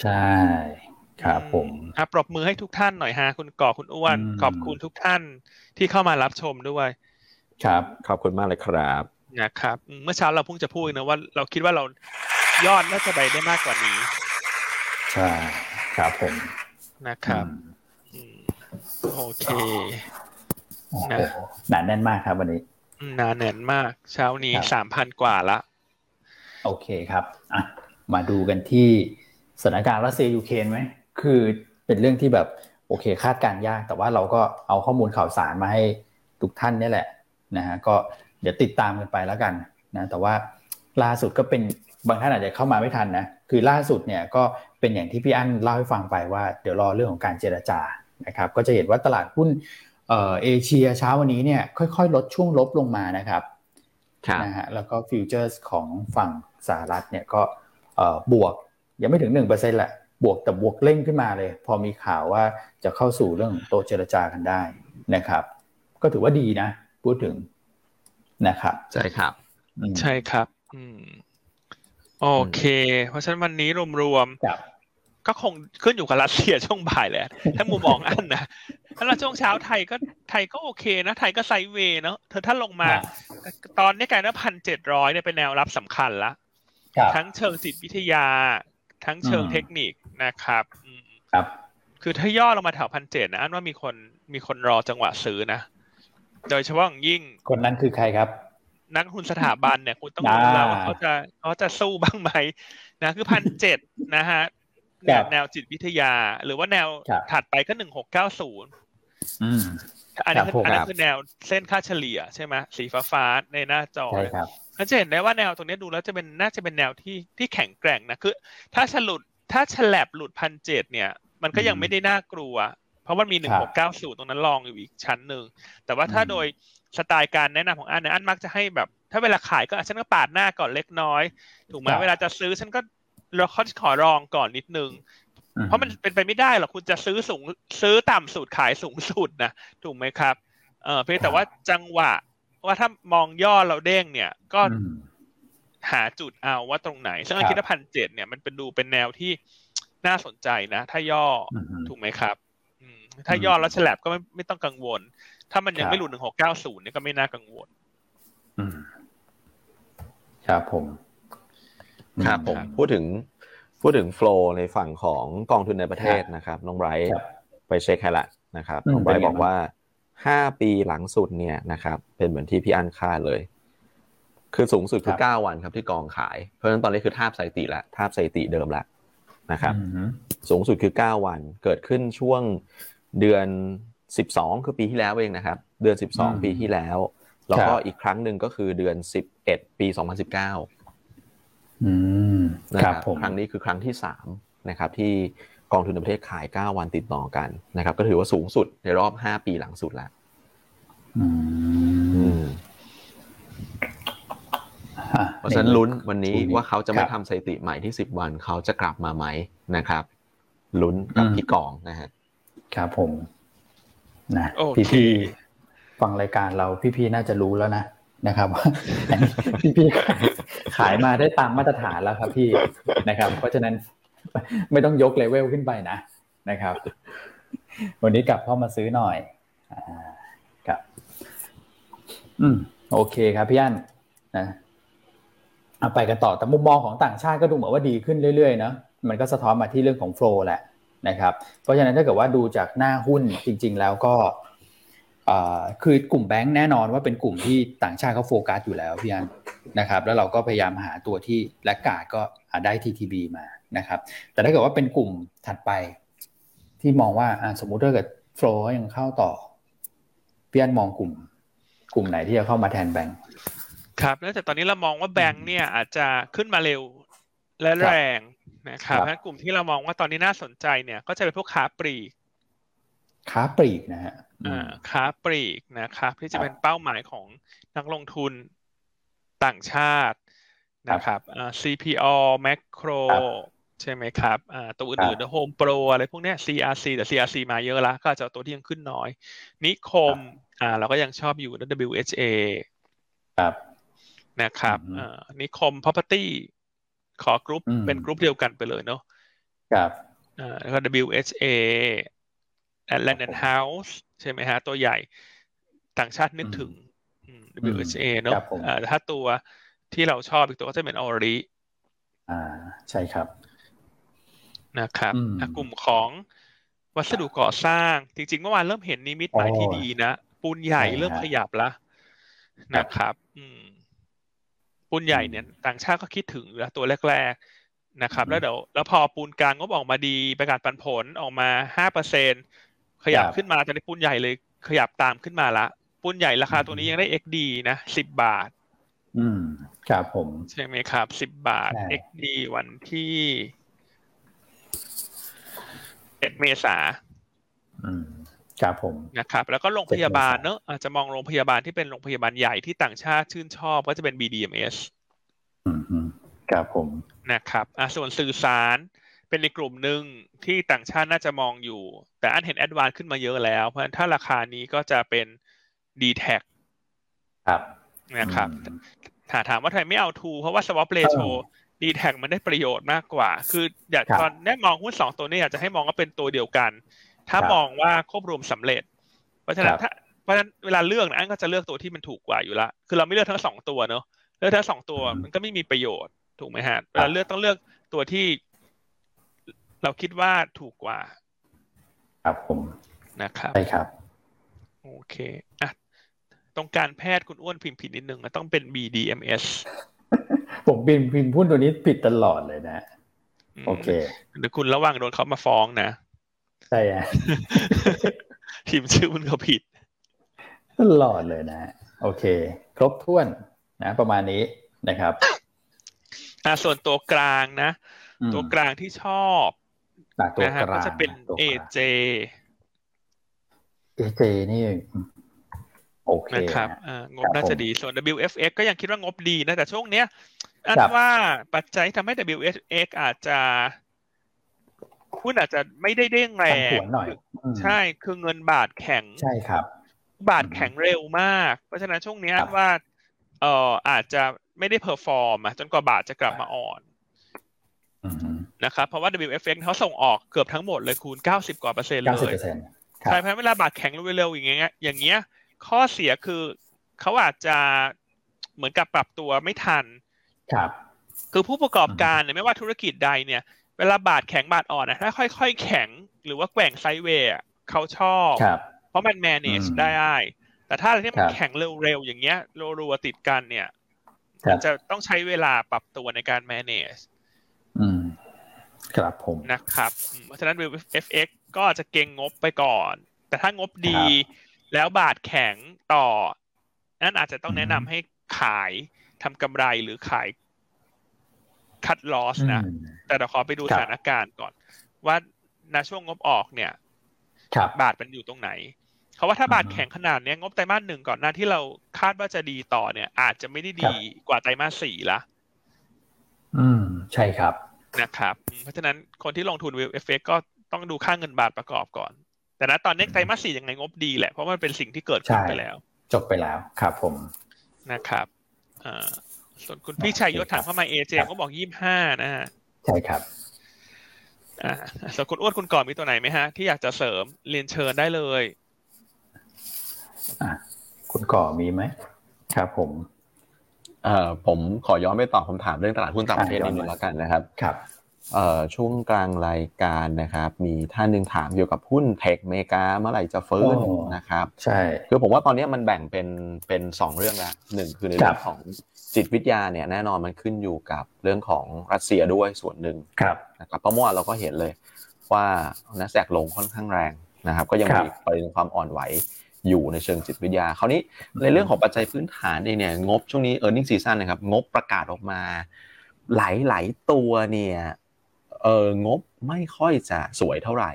ใช่ครับผมอือะปรบมือให้ทุกท่านหน่อยฮะ คุณก่อคุณอ้วนอืมขอบคุณทุกท่านที่เข้ามารับชมด้วย ครับ ขอบคุณมากเลยครับ นะครับอืมเมื่อเช้าเราเพิ่งจะพูดนะว่าเราคิดว่าเรายอดน่าจะไปได้มากกว่านี้ ใช่ครับผมนะครับอืมอืมโอเคโอ้โหนะหนาแน่นมากครับวันนี้อืมหนาแน่นมาก เช้านี้ครับสามพันกว่าละ โอเคครับอะมาดูกันที่สถานการณ์รัสเซียยูเครนไหม คือเป็นเรื่องที่แบบโอเคคาดการณ์ยาก แต่ว่าเราก็เอาข้อมูลข่าวสารมาให้ทุกท่านนี่แหละนะฮะก็ เดี๋ยวติดตามกันไปแล้วกันนะแต่ว่าล่าสุดก็เป็นบางท่านอาจจะเข้ามาไม่ทันนะคือล่าสุดเนี่ยก็เป็นอย่างที่พี่อั้นเล่าให้ฟังไปว่าเดี๋ยวรอเรื่องของการเจรจานะครับก็จะเห็นว่าตลาดหุ้นเอ่อเอเชียเช้าวันนี้เนี่ยค่อยๆ ลดช่วงลบลงมานะครับครับนะฮะแล้วก็ฟิวเจอร์สของฝั่งสหรัฐเนี่ยก็เอ่อบวกยังไม่ถึง 1%แหละบวกแต่บวกเร่งขึ้นมาเลย พอมีข่าวว่าจะเข้าสู่เรื่องโตะเจรจากันได้นะครับ ก็ถือว่าดีนะ พูดถึง นะครับใช่ครับอืมใช่ครับ อืมโอเค เพราะฉะนั้นวันนี้รวมครับๆก็คงขึ้นอยู่กับรัสเซียช่วงบ่ายแหละถ้ามุมมองอันนะถ้าเราช่วงเช้าไทยก็ไทยก็โอเคนะ ไทยก็ไซด์เวย์เนาะเธอถ้าลงมา ตอนนี้กลายเป็นพันเจ็ดร้อยเนี่ยเป็นแนวรับสำคัญละครับทั้งเชิงจิตวิทยา ทั้งเชิงอืมเทคนิคนะครับอืมครับ คือถ้าย่อลงมาแถวพันเจ็ดนะอันว่ามีคนมีคนรอจังหวะซื้อนะ โดยเฉพาะอย่างยิ่ง คนนั้นคือใครครับ นักลงทุนสถาบันเนี่ยคุณต้องรู้แล้วว่าอ่าเขาจะเขาจะสู้บ้างไหมนะคือพันเจ็ดนะฮะแนครัวบแนวจิตวิทยา หรือว่าแนวครับถัดไปก็หนึ่งหกเก้าศูนย์อืมอันนี้ครับคือผมอันนี้ครับคือแนวเส้นค่าเฉลี่ยใช่ไหมสีฟ้าฟ้าๆในหน้าจอใช่ครับเราจะเห็นได้ว่าแนวตรงนี้ดูแล้วจะเป็นน่าจะเป็นแนวที่ที่แข็งแกร่งนะคือ ถ้าฉลุดถ้าฉลับหลุดพันเจ็ดเนี่ย มันก็ยังอืมไม่ได้น่ากลัว เพราะมันมีหนึ่งครัหบกเก้าศูนย์ตรงนั้นรองอยู่อีกชั้นหนึ่ง แต่ว่าถ้าอืมโดยสไตล์การแนะนำของอันเนี่ยอันมักจะให้แบบ ถ้าเวลาขายก็อะฉันก็ปาดหน้าก่อนเล็กน้อย ถูกไหมครับเวลาจะซื้อฉันก็เราขอขอรองก่อนนิดนึงอืเพราะมันเป็นไปไม่ได้หรอกคุณจะซื้อสูงซื้อต่ำสุดขายสูงสุดนะถูกไหมครับเออเพียงแต่ว่าจังหวะว่าถ้ามองย่อเราเด้งเนี่ยก็อืมหาจุดเอาว่าตรงไหน ซึ่งครับคิดว่าพันเจ็ดเนี่ยมันเป็นดูเป็นแนวที่น่าสนใจนะ ถ้าย่ออมถูกไหมครับอืม ถ้าย่อแล้วฉลับก็ไม่ไม่ต้องกังวล ถ้ามันยังครับไม่หลุดหนึ่งหกเก้าศูนย์เนี่ยก็ไม่น่ากังวลอืมครับผม ครับผมครับพูดถึงพูดถึงโฟล์ในฝั่งของกองทุนในประเทศนะครับ น้องไบรท์ครับไปเช็คให้ละนะครับอืมน้องไบรเป็นท์ไงบอกว่าห้าปีหลังสุดเนี่ยนะครับ เป็นเหมือนที่พี่อันคาดเลย คือสูงสุดคือเก้าวันครับที่กองขาย เพราะฉะนั้นตอนนี้คือทาบสถิติละทาบสถิติเดิมละนะครับอืมสูงสุดคือ9วันเกิดขึ้นช่วง เดือน 12 คือปีที่แล้วเองนะครับ เดือนอืม12 ปีที่แล้ว แล้วก็ครับอีกครั้งหนึ่งก็คือเดือน 11 ปี 2019อืมนะคครัรับบผมครั้งนี้คือครั้งที่3นะครับ ที่กองทุนในประเทศขาย 9 วันติดต่อกันนะครับ ก็ถือว่าสูงสุดในรอบ 5 ปีหลังสุดแล้วอืมอืมฉะนั้นลุ้นวันนี้ช่วงนี้ว่าเขาจะไม่ครับทำสถิติใหม่ที่ 10 วันเขาจะกลับมาไหมนะครับ ลุ้นกับอืมพี่กองนะฮะ ครับผมนะโอเคพี่พี่ๆฟังรายการเราพี่พี่ๆน่าจะรู้แล้วนะนะครับว่าพี่พี่ๆขายมาได้ตามมาตรฐานแล้วครับพี่นะครับ เพราะฉะนั้นไม่ต้องยกเลเวลขึ้นไปนะนะครับ วันนี้กลับเข้ามาซื้อหน่อยอ่าครับ อืม โอเคครับพี่อันนะเอาไปกันต่อแต่มุมมองของต่างชาติก็ดูเหมือนว่าดีขึ้นเรื่อยๆเนอะมันก็สะท้อนมาที่เรื่องของโฟลแหละ นะครับเพราะฉะนั้นถ้าเกิดว่าดูจากหน้าหุ้นจริง ๆ แล้วก็คือกลุ่มแบงค์แน่นอนว่าเป็นกลุ่มที่ต่างชาติเขาโฟกัสอยู่แล้วพี่อันนะครับ แล้วเราก็พยายามหาตัวที่แลกกาดก็หาได้ TTB มานะครับ แต่ถ้าเกิดว่าเป็นกลุ่มถัดไป ที่มองว่าสมมุติถ้าเกิดโฟล์ยังเข้าต่อพี่อันมองกลุ่ม กลุ่มไหนที่จะเข้ามาแทนแบงค์ครับแล้วแต่ตอนนี้เรามองว่าแบงค์เนี่ยอาจจะขึ้นมาเร็ว และครับแรงนะครับครับเพราะฉะนั้นกลุ่มที่เรามองว่าตอนนี้น่าสนใจเนี่ย ก็จะเป็นพวกค้าปลีก ค้าปลีกนะฮะอือ่ามค้าปลีกนะครับที่คจะรับเป็นเป้าหมายของนักลงทุนต่างชาตินะครับอ่า CPO Macro ครับใช่ไหมครับอ่าตัวครัอื่นบๆ Home Pro อะไรพวกเนี้ย CRC แต่ CRC มาเยอะละก็อาจจะเอาตัวที่ยังขึ้นน้อย นิคมอ่าเราก็ยังชอบอยู่นะ WHA ครับนะครับอืมอ่านิคม property ขอกรุ๊ปอืมเป็นกรุ๊ปเดียวกันไปเลยเนาะครับอ่าแล้วก็ WHA Land and House ใช่ไหมฮะ ตัวใหญ่ต่างชาตินึกถึงอืม WHA เนาะครับผมอ่าแต่ถ้าตัวที่เราชอบอีกตัวก็จะเป็นออริอ่าใช่ครับนะครับอืมอะกลุ่มของวัสดุก่อสร้าง จริงๆเมื่อวานเริ่มเห็นนิมิตหมายที่โอ้ดีนะ ปูนใหญ่ใช่ฮะเริ่มขยับละนะครับ อืม ปูนใหญ่เนี่ยต่างชาติก็คิดถึงอยู่แล้วตัวแรก ๆนะครับอืมแล้วเดี๋ยวแล้วพอปูนกลางงบออกมาดีประกาศปันผลออกมาห้าเปอร์เซ็นขยับครับขึ้นมาตอนนี้ปูนใหญ่เลยขยับตามขึ้นมาละปูนใหญ่ราคาอืมตัวนี้ยังได้ XD นะสิบบาท อืมครับผม ใช่ไหมครับสิบบาทใช่ XD วันที่เอ็ดเมษาอืม ครับผมนะครับแล้วก็โรงพยาบาลเจ็ดเมษาเนอะอาจจะมองโรงพยาบาลที่เป็นโรงพยาบาลใหญ่ที่ต่างชาติชื่นชอบก็จะเป็น BDMS อืมอืมครับผมนะครับอะส่วนสื่อสารเป็นในกลุ่มหนึ่งที่ต่างชาติน่าจะมองอยู่ แต่อันเห็นแอดวานขึ้นมาเยอะแล้ว เพราะฉะนั้นถ้าราคานี้ก็จะเป็น d t แทครับนะครับอืมถ้าถามว่าทำไมไม่เอาทูเพราะว่า swap ratio d t แทมันได้ประโยชน์มากกว่า คืออยากครับตอนแนี้มองหุ้นสองตัวนี้อยากจะให้มองว่าเป็นตัวเดียวกัน ถ้าครับมองว่าควบรวมสำเร็จ เพราะฉะนั้ครันบถ้าเพราะฉะนั้นเวลาเลือกนะอันก็จะเลือกตัวที่มันถูกกว่าอยู่ละคือเราไม่เลือกทั้งสองตัวเนอะเลือกทั้งสองตัวอืมมันก็ไม่มีประโยชน์ถูกไหมฮะเวครัลาบเลือกต้องเลือกตัวที่ เราคิดว่าถูกกว่า ครับผมนะครับใช่ครับ โอเคอะตรงการแพทย์คุณอ้วนพิมพ์ผิดนิดนึงนะต้องเป็น BDMS ผมพิมพ์พิมพ์หุ้นตัวนี้ผิดตลอดเลยนะมโอเคเดี๋ยวคุณระวังโดนเขามาฟ้องนะใช่ฮะพิมพ์ชื่อคุณเขาผิด ตลอดเลยนะ โอเค ครบถ้วนนะ ประมาณนี้นะครับอะส่วนตัวกลางนะอืมตัวกลางที่ชอบอะตัวนะฮะกก็ลางจะเป็นตัวกลาง AJ เอเจนี่โอเคนะครับฮะอ่างบน่าครับจะผมดีส่วน WFX ก็ยังคิดว่างบดีนะ แต่ช่วงเนี้ยอันครับว่าปัจจัยที่ทำให้ WFX อาจจะ หุ้นอาจจะไม่ได้เด้งแรผันผวนหน่อยอืมใช่คือเงินบาทแข็งใช่ครับ บาทแข็งเร็วมาก เพราะฉะนั้นช่วงเนี้ยครับว่าเอ่ออาจจะไม่ได้ perform อะจนกว่าบาทจะกลับมาอ่อนอืมนะครับเพราะว่า WFX เขาส่งออกเกือบทั้งหมดเลยคูณ 90 กว่าเปอร์เซ็นต์เก้าเลสิบยเปอร์เซ็นต์ครัใช่บเพราะฉะนั้นเวลาบาทแข็งเร็วๆอย่างเงี้ย อย่างเงี้ย ข้อเสียคือเขาอาจจะเหมือนกับปรับตัวไม่ทัน ครับ คือผู้ประกอบการเนี่ยไม่ว่าธุรกิจใดเนี่ยเวลาบาทแข็งบาทอ่อนนะถ้าค่อยๆ แข็งหรือว่าแกว่งไซด์เวย์อะเขาชอบครับเพราะมัน manage อืมได้ แต่ถ้าอะไรที่มันครับแข็งเร็วๆ อย่างเงี้ยรัวๆติดกันเนี่ยครัมับนจะต้องใช้เวลาปรับตัวในการ manage อืม ครับผมนะครับอืมเพราะฉะนั้น FX ก็อาจจะเก่งงบไปก่อน แต่ถ้างบดี แล้วบาทแข็งต่อ นั่นอาจจะต้องแนะนำให้ขายทำกำไรหรือขาย คัดลอสนะอืมแต่เราขอไปดูครับสถานการณ์ก่อน ว่าณช่วงงบออกเนี่ยครับบาทมันอยู่ตรงไหนเขาว่าถ้าบาทอือฮึแข็งขนาดเนี้ยงบไตรมาสหนึ่งก่อนหน้าที่เราคาดว่าจะดีต่อเนี่ย อาจจะไม่ได้ครัดีบกว่าไตรมาสสี่ละอืม ใช่ครับนะครับ เพราะฉะนั้นคนที่ลงทุนวิวเอฟเฟก็ต้องดูค่าเงินบาทประกอบก่อน แต่ณตอนนี้ไตรมาสสี่ยังไงงบดีแหละเพราะมันเป็นสิ่งที่เกิดขึ้นไปแล้ว จบไปแล้วครับผมนะครับอ่า ส่วนคุณพี่ชัยยศถามเข้ามาเอเจก็บอกยี่ห้านะฮะใช่ครับอ่าส่วนคุณอ้วนคุณก่อนมีตัวไหนไหมฮะ ที่อยากจะเสริมเรียนเชิญได้เลยอะคุณก่อมีไหมครับผมเอ่อผมขอย้อนไปตอบคำถามเรื่องตลาดหุ้นต่างประเทศนิดนึงแล้วกันนะครับครับเอ่อช่วงกลางรายการนะครับ มีท่านหนึ่งถามเกี่ยวกับหุ้น tech เมกาเมื่อไหร่จะฟื้นโอ้นะครับ ใช่คือผมว่าตอนนี้มันแบ่งเป็นเป็นสองเรื่องละหนึ่งคือในคเรื่รัอบงของ จิตวิทยาเนี่ยแน่นอนมันขึ้นอยู่กับเรื่องของรัสเซียด้วยส่วนหนึ่งครับนะครับเพราะเมื่อวานเราก็เห็นเลยว่านัสแดกลงค่อนข้างแรงนะครับ ก็ยังครับมีประเด็นความอ่อนไหวอยู่ในเชิงจิตวิทยาคราวนี้ในเรื่องของปัจจัยพื้นฐานเองเนี่ยงบช่วงนี้ e a r n i n g season นะครับงบประกาศออกมา หลายๆตัวเนี่ยเอองบไม่ค่อยจะสวยเท่าไหร่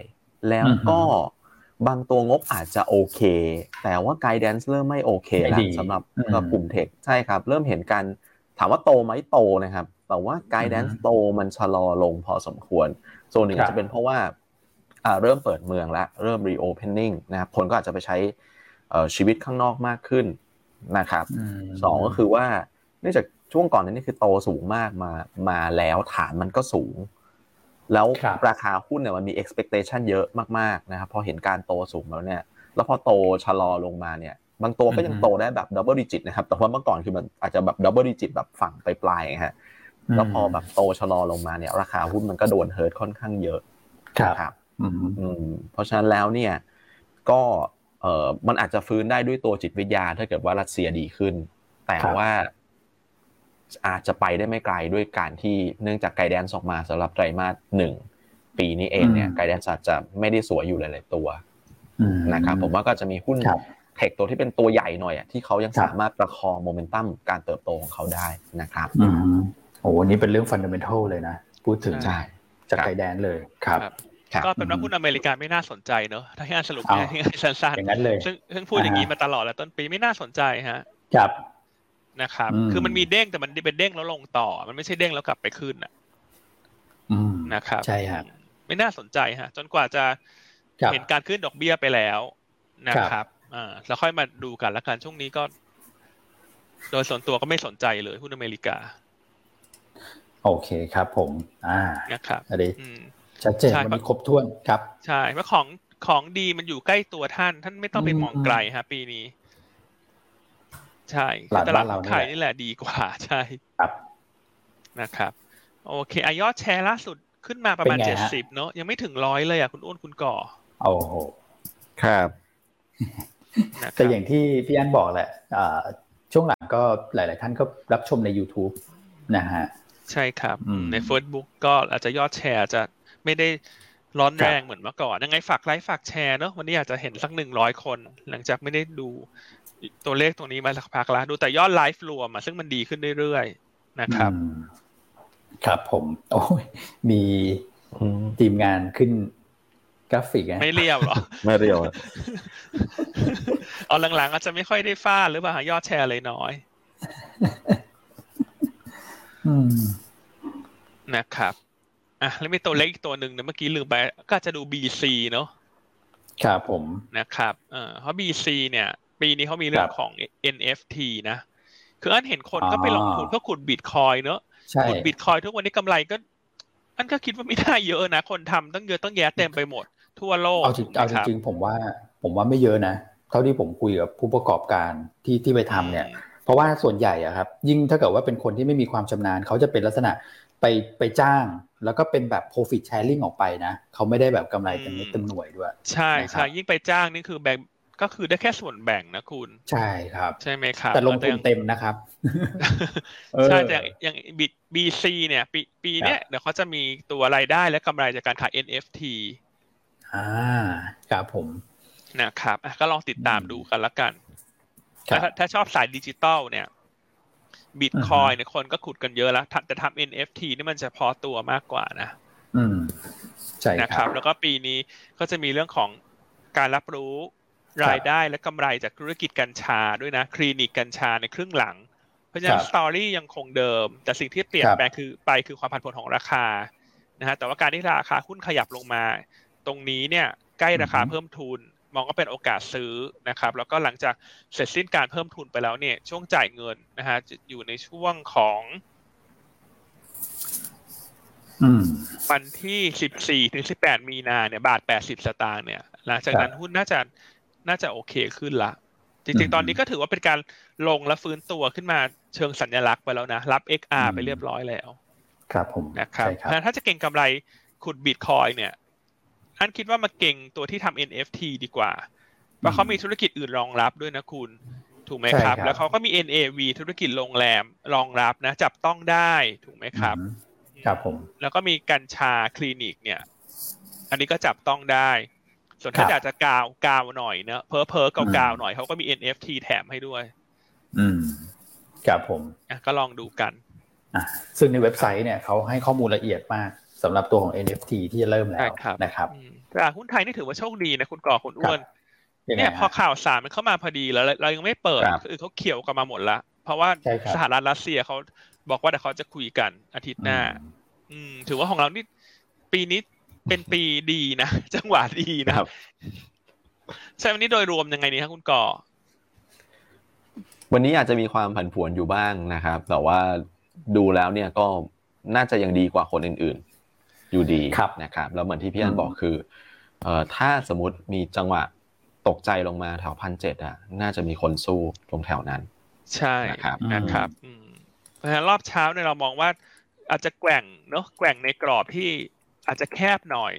แล้วก็ บางตัวงบอาจจะโอเค แต่ว่า guidance เริ่มไม่โอเคแล้วไม่ดีสำหรับอืมกลุ่มเทคใช่ครับ เริ่มเห็นการถามว่าโตไหมโตนะครับ แต่ว่า guidance อืมโตมันชะลอลงพอสมควรโซนหนึ่งครับอาจจะเป็นเพราะว่าอ่าเริ่มเปิดเมืองแล้วเริ่ม reopening นะครับคนก็อาจจะไปใช้เอ่อชีวิตข้างนอกมากขึ้นนะครับมสองก็คือว่าเนื่องจากช่วงก่อนนั้นนี่คือโตสูงมากมามาแล้วฐานมันก็สูง แล้วครับราคาหุ้นเนี่ยมันมี expectation เยอะมากๆนะครับพอเห็นการโตสูงแล้วเนี่ย แล้วพอโตชะลอลงมาเนี่ย บางตัวก็ยังโตได้แบบ double digit นะครับ แต่ว่าเมื่อก่อนคือมันอาจจะแบบ double digit แบบฝั่งไปปลายๆไงฮะแล้วพอแบบโตชะลอลงมาเนี่ย ราคาหุ้นมันก็โดน hurt ค่อนข้างเยอะครับนะครับอืมอืมเพราะฉะนั้นแล้วเนี่ยก็เออมันอาจจะฟื้นได้ด้วยตัวจิตวิทยาถ้าเกิดว่ารัสเซียดีขึ้น แต่ครับว่า อาจจะไปได้ไม่ไกลด้วยการที่เนื่องจาก guidance ออกมาสำหรับไตรมาสหนึ่งปีนี้เองเนี่ย guidance อาจจะไม่ได้สวยอยู่หลาย ๆ ตัวอืมนะครับผมว่าก็จะมีหุ้นครับ tech ตัวที่เป็นตัวใหญ่หน่อยอะที่เขายังครับสามารถประคองโมเมนตัมการเติบโตของเขาได้นะครับอืมโอ้โหอันนี้เป็นเรื่องฟันเดเมนทัลเลยนะ พูดถึงใช่จากครับไกด์แดนเลยครับครับครับก็เป็นว่าหุ้นอเมริกาไม่น่าสนใจเนอะถ้าให้อ่านสรุปอ้าวง่ายๆสั้นอย่างนั้นเลยๆซึ่งซึ่งพูดอย่างนี้อ่าฮะมาตลอดแล้วต้นปีไม่น่าสนใจฮะครับ นะครับอืมคือมันมีเด้งแต่มันเป็นเด้งแล้วลงต่อ มันไม่ใช่เด้งแล้วกลับไปขึ้นน่ะอืมนะครับ ใช่ฮะไม่น่าสนใจฮะ จนกว่าจะครับเห็นการขึ้นดอกเบี้ยไปแล้วนะคครัรับบอ่าแล้วค่อยมาดูกันละกันช่วงนี้ก็ โดยส่วนตัวก็ไม่สนใจเลยหุ้นอเมริกา โอเคครับผม อ่านะครับอันนี้อืมชัดเจนใช่วันนี้ครบถ้วนครับ ใช่เพราะของของดีมันอยู่ใกล้ตัวท่าน ท่านไม่ต้องไปอืมมองไกลฮะ ปีนี้ ใช่ตลาดตลาดบ้านเราหุ้นไทยนี่นี่แหแหละละดีกว่าใช่ครับนะครับ โอเคอายอดแชร์ล่าสุดขึ้นมาประมาณเป็นไงเจ็ดฮะสิบเนอะยังไม่ถึงร้อยเลยอะคุณอ้วนคุณก่อโอ้โหครับนะคแต่รับอย่างที่พี่อันบอกแหละอ่าช่วงหลังก็หลาย ๆ ท่านก็รับชมใน YouTube นะฮะ ใช่ครับอืมใน Facebook ก็อาจจะยอดแชร์อาจจะไม่ได้ร้อนแรงเหมือนเมื่อก่อนยังไงฝากไลค์ฝากแชร์เนอะวันนี้อาจจะเห็นสักหนึ่งร้อยคน หลังจากไม่ได้ดู ตัวเลขตรงนี้มาสักพักแล้วดูแต่ยอดไลฟ์รวมอะซึ่งมันดีขึ้นเรื่อยๆนะครับอืมครับผม โอ้ยมีอืมทีมงานขึ้นกราฟิกอะไม่เรียวหรอ ไม่เรียวเอาหลังๆอาจจะไม่ค่อยได้ฟาดหรือเปล่ายอดแชร์เลยน้อยอืมนะครับอะแล้วมีตัวเล็กอีกตัวหนึ่งเนี่ยเมื่อกี้ลืมไปก็อาจจะดู BC เนอะครับผมนะครับเอ่อเพราะ BC เนี่ย ปีนี้เขามีเรื่อคงรับของ NFT นะ คืออันเห็นคนก็ไปลงทุนอ๋อเพื่อขุดบิตคอยเนอะใช่ขุดบิตคอยทุกวันนี้กำไรก็ อันก็คิดว่าไม่ได้เยอะนะ คนทำตั้งเยอะตั้งแยะเต็มไปหมด ทั่วโลก เอาจริงถูกไหมเอาจครับริงๆผมว่า ผมว่าไม่เยอะนะ เท่าที่ผมคุยกับผู้ประกอบการที่ที่ไปทำเนี่ย เพราะว่าส่วนใหญ่อะครับ ยิ่งถ้าเกิดว่าเป็นคนที่ไม่มีความชำนาญ เขาจะเป็นลักษณะไปไปจ้างแล้วก็เป็นแบบ profit sharing ออกไปนะ เขาไม่ได้แบบกำไรเต็มเม็ดเต็มหน่วยด้วย ใช่นะครับใช่ยิ่งไปจ้างนี่คือแบ่ง ก็คือได้แค่ส่วนแบ่งนะคุณ ใช่ครับ ใช่ไหมครับ แต่ลงทุนยังเต็มนะครับเออใช่แต่อย่างอย่างบิตบีซีเนี่ย ปีปีเนี้ยเดี๋ยวเขาจะมีตัวรายได้และกำไรจากการขาย NFT อ่าครับผมนะครับอะก็ลองติดตามอืมดูกันละกันครับถ้าถ้าชอบสายดิจิตอลเนี่ยบิตคอยเนี่ยคนก็ขุดกันเยอะแล้วถ้าแต่ทำ NFT นี่มันจะพอตัวมากกว่านะ อืมใช่นะคครัรับบแล้วก็ปีนี้ก็จะมีเรื่องของการรับรู้ รายได้และกำไรจากธุรกิจกัญชาด้วยนะ คลินิกกัญชาในครึ่งหลัง เพราะฉะนั้นสตอรี่ยังคงเดิม แต่สิ่งที่เปลี่ยนแปลงคือไปคือความผันผวนของราคานะฮะแต่ว่าการที่ราคาหุ้นขยับลงมา ตรงนี้เนี่ยใกล้ราคาเพิ่มทุนมองก็เป็นโอกาสซื้อนะครับ แล้วก็หลังจากเสร็จสิ้นการเพิ่มทุนไปแล้วเนี่ย ช่วงจ่ายเงินนะฮะจะอยู่ในช่วงของวันที่สิบสี่ถึงสิบแปดมีนาเนี่ย บาทแปดสิบสตางค์เนี่ย หลังจากนั้นหุ้นน่าจะ น่าจะโอเคขึ้นละ จริง ๆ ตอนนี้ก็ถือว่าเป็นการลงและฟื้นตัวขึ้นมาเชิงสัญลักษณ์ไปแล้วนะ รับ XR ไปเรียบร้อยแล้ว ครับผมนะครับถ้าจะเก่งกำไรขุดบิตคอยเนี่ย อันคิดว่ามาเก่งตัวที่ทำ NFT ดีกว่า เพราะเขามีธุรกิจอื่นรองรับด้วยนะคุณ ถูกไหมครับ แล้วเขาก็มี NAV ธุรกิจโรงแรมรองรับนะ จับต้องได้ถูกไหมครับ ครับผม แล้วก็มีกัญชาคลินิกเนี่ย อันนี้ก็จับต้องได้ ส่วนถ้าอยากจะกาวกาวหน่อยเนะเพอเพอกาวหน่อยเขาก็มี NFT แถมให้ด้วย อืมครับผมอะก็ลองดูกันอะซึ่งในเว็บไซต์เนี่ยเขาให้ข้อมูลละเอียดมากสำหรับตัวของ NFT ที่จะเริ่มแล้วนะครับตลาดหุ้นไทยนี่ถือว่าโชคดีนะคุณก่อคุณอ้วนเนี่ยพอข่าวสารมันเข้ามาพอดีแล้วเรายังไม่เปิดคือเขาเขียวกันมาหมดละ เพราะว่าสหรัฐรัสเซียเขาบอกว่าเดี๋ยวเขาจะคุยกันอาทิตย์หน้า อืม ถือว่าของเรานี่ปีนี้ เป็นปีดีนะจังหวะดีนะครับ ใช่วันนี้โดยรวมยังไงนี่ครับคุณก่อ วันนี้อาจจะมีความผันผวนอยู่บ้างนะครับ แต่ว่าดูแล้วเนี่ยก็น่าจะยังดีกว่าคนอื่น ๆ อยู่ดีนะครับ แล้วเหมือนที่พี่อันบอกคือเอ่อถ้าสมมติมีจังหวะตกใจลงมาแถวพันเจ็ดอะ น่าจะมีคนสู้ตรงแถวนั้น ใช่นะครับนะครับเพราะฉะนั้นรอบเช้าเนี่ยเรามองว่าอาจจะแกว่งเนาะแกว่งในกรอบที่ อาจจะแคบหน่อย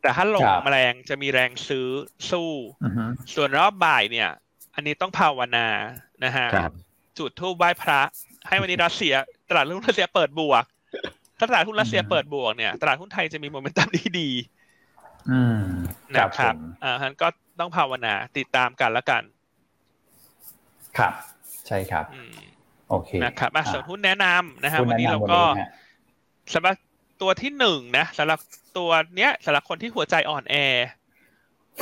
แต่ถ้าลงแรงจะมีแรงซื้อสู้ ส่วนรอบบ่ายเนี่ย อันนี้ต้องภาวนานะฮะจุดทูบไหว้พระ ให้วันนี้รัสเซีย ตลาดหุ้นรัสเซียเปิดบวกถ้าตลาดหุ้นรัสเซียเปิดบวกเนี่ยตลาดหุ้นไทยจะมีโมเมนตัมที่ดีนะครับอ่าฮันก็ต้องภาวนาติดตามกันแล้วกัน ครับ ใช่ครับโอเคนะครับส่วนหุ้นแนะนำนะฮะวันนี้เราก็สำหรับ ตัวที่หนึ่งนะสำหรับตัวเนี้ยสำหรับคนที่หัวใจอ่อนแอ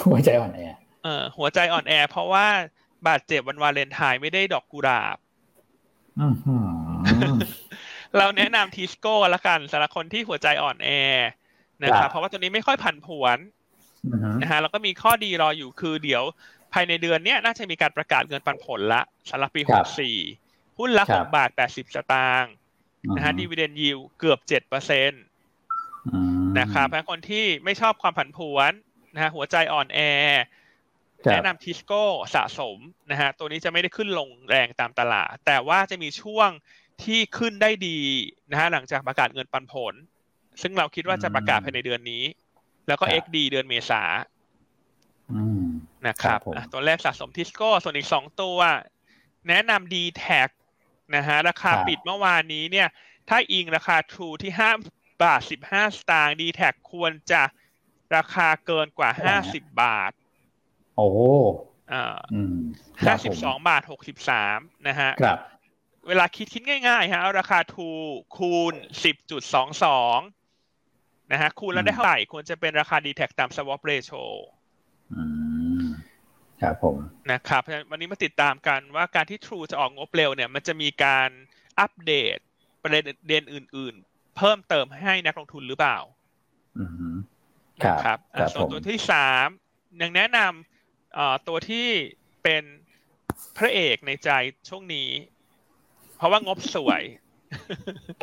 หัวใจอ่อนแอเออหัวใจอ่อนแอ เพราะว่าบาดเจ็บวันวาเลนไทน์ไม่ได้ดอกกุหลาบเราแนะนำทิสโก้ละกันสำหรับคนที่หัวใจอ่อนแอนะครับเพราะว่าตัวนี้ไม่ค่อยผันผวนนะฮะแล้วก็มีข้อดีรออยู่คือเดี๋ยวภายในเดือนนี้น่าจะมีการประกาศเงินปันผลละสำหรับปีหกสี่หุ้นละหกบาทแปดสิบสตางค์นะฮะดีเวเดนยิวเกือบเจ็ดเปอร์เซ็นต์นะครับเพราะคนที่ไม่ชอบความผันผวนนะฮะหัวใจอ่อนแอ แนะนำทิสโก้สะสมนะฮะตัวนี้จะไม่ได้ขึ้นลงแรงตามตลาด แต่ว่าจะมีช่วงที่ขึ้นได้ดีนะฮะหลังจากประกาศเงินปันผล ซึ่งเราคิดว่าจะประกาศภายในเดือนนี้ แล้วก็ XD เดือนเมษานะครับตัวแรกสะสมทิสโก้ ส่วนอีกสองตัว แนะนำ d t แทนะฮะราคาปิดเมื่อวานนี้เนี่ย ถ้าอิงราคา True ที่ห้า บาทสิบห้าสตางค์ดีแท็ควรจะราคาเกินกว่าห้าสิบบาท โอ้อ่าห้าสิบสองบาทหกสิบสามนะฮะครับ เวลาคิดคิดง่ายๆฮะเอาราคาทูคูณสิบจุดสองสองนะฮะคูณแล้วได้เท่าไหร่ควรจะเป็นราคาดีแท็ตาม swap ratio ครับผมนะครับวันนี้มาติดตามกันว่าการที่ True จะออกงบเร็วเนี่ย มันจะมีการอัปเดตประเด็นอื่น ๆ เพิ่มเติมให้นักลงทุนหรือเปล่าครับส่วนตัวที่สามยังแนะนำตัวที่เป็นพระเอกในใจช่วงนี้ เพราะว่างบสวย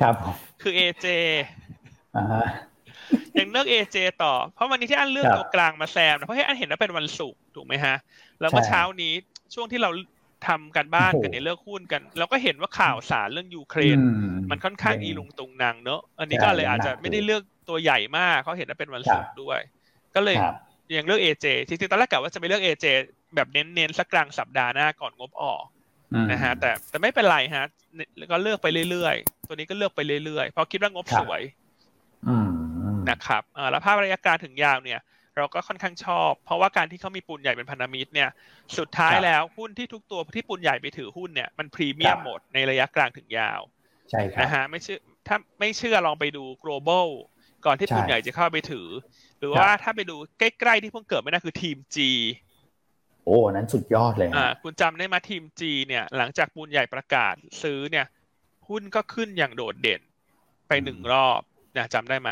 ครับ คือเอเจยังเลือกเอเจต่อ เพราะวันนี้ที่อันเลือกตัวกลางมาแซมนะเพราะให้อันเห็นว่าเป็นวันศุกร์ถูกไหมฮะ แล้วเมื่อเช้านี้ช่วงที่เรา ทำกันบ้านกันในเลือกหุ้นกัน เราก็เห็นว่าข่าวสารเรื่องยูเครน มันค่อนข้างอีลุงตุงนางเนอะอันนี้ก็เลยอาจจะไม่ได้เลือกตัวใหญ่มากเขาเห็นว่าเป็นวันศุกร์ด้วย ก็เลยยังเลือกเอเจจริงๆตอนแรกกะว่าจะไปเลือกเอเจแบบเน้นๆสักกลางสัปดาห์หน้าก่อนงบออกนะฮะแต่แต่ไม่เป็นไรฮะก็เลือกไปเรื่อยๆ ตัวนี้ก็เลือกไปเรื่อยๆเพราะคิดว่างบสวยนะครับแล้วภาพระยะกลางถึงยาวเนี่ย เราก็ค่อนข้างชอบ เพราะว่าการที่เขามีปูนใหญ่เป็นพันธมิตรเนี่ยสุดท้ายแล้วหุ้นที่ทุกตัวที่ปูนใหญ่ไปถือหุ้นเนี่ยมันพรีเมียมหมดในระยะกลางถึงยาวใช่ครับนะฮะไม่เชื่อถ้าไม่เชื่อลองไปดู global ก่อนที่ปูนใหญ่จะเข้าไปถือ หรือว่าถ้าไปดูใกล้ๆที่เพิ่งเกิดไม่นานคือทีม G โอ้นั้นสุดยอดเลยอ่าคุณจำได้ไหมทีมจีเนี่ย หลังจากปูนใหญ่ประกาศซื้อเนี่ย หุ้นก็ขึ้นอย่างโดดเด่นไปหนึ่งรอบนะจำได้ไหม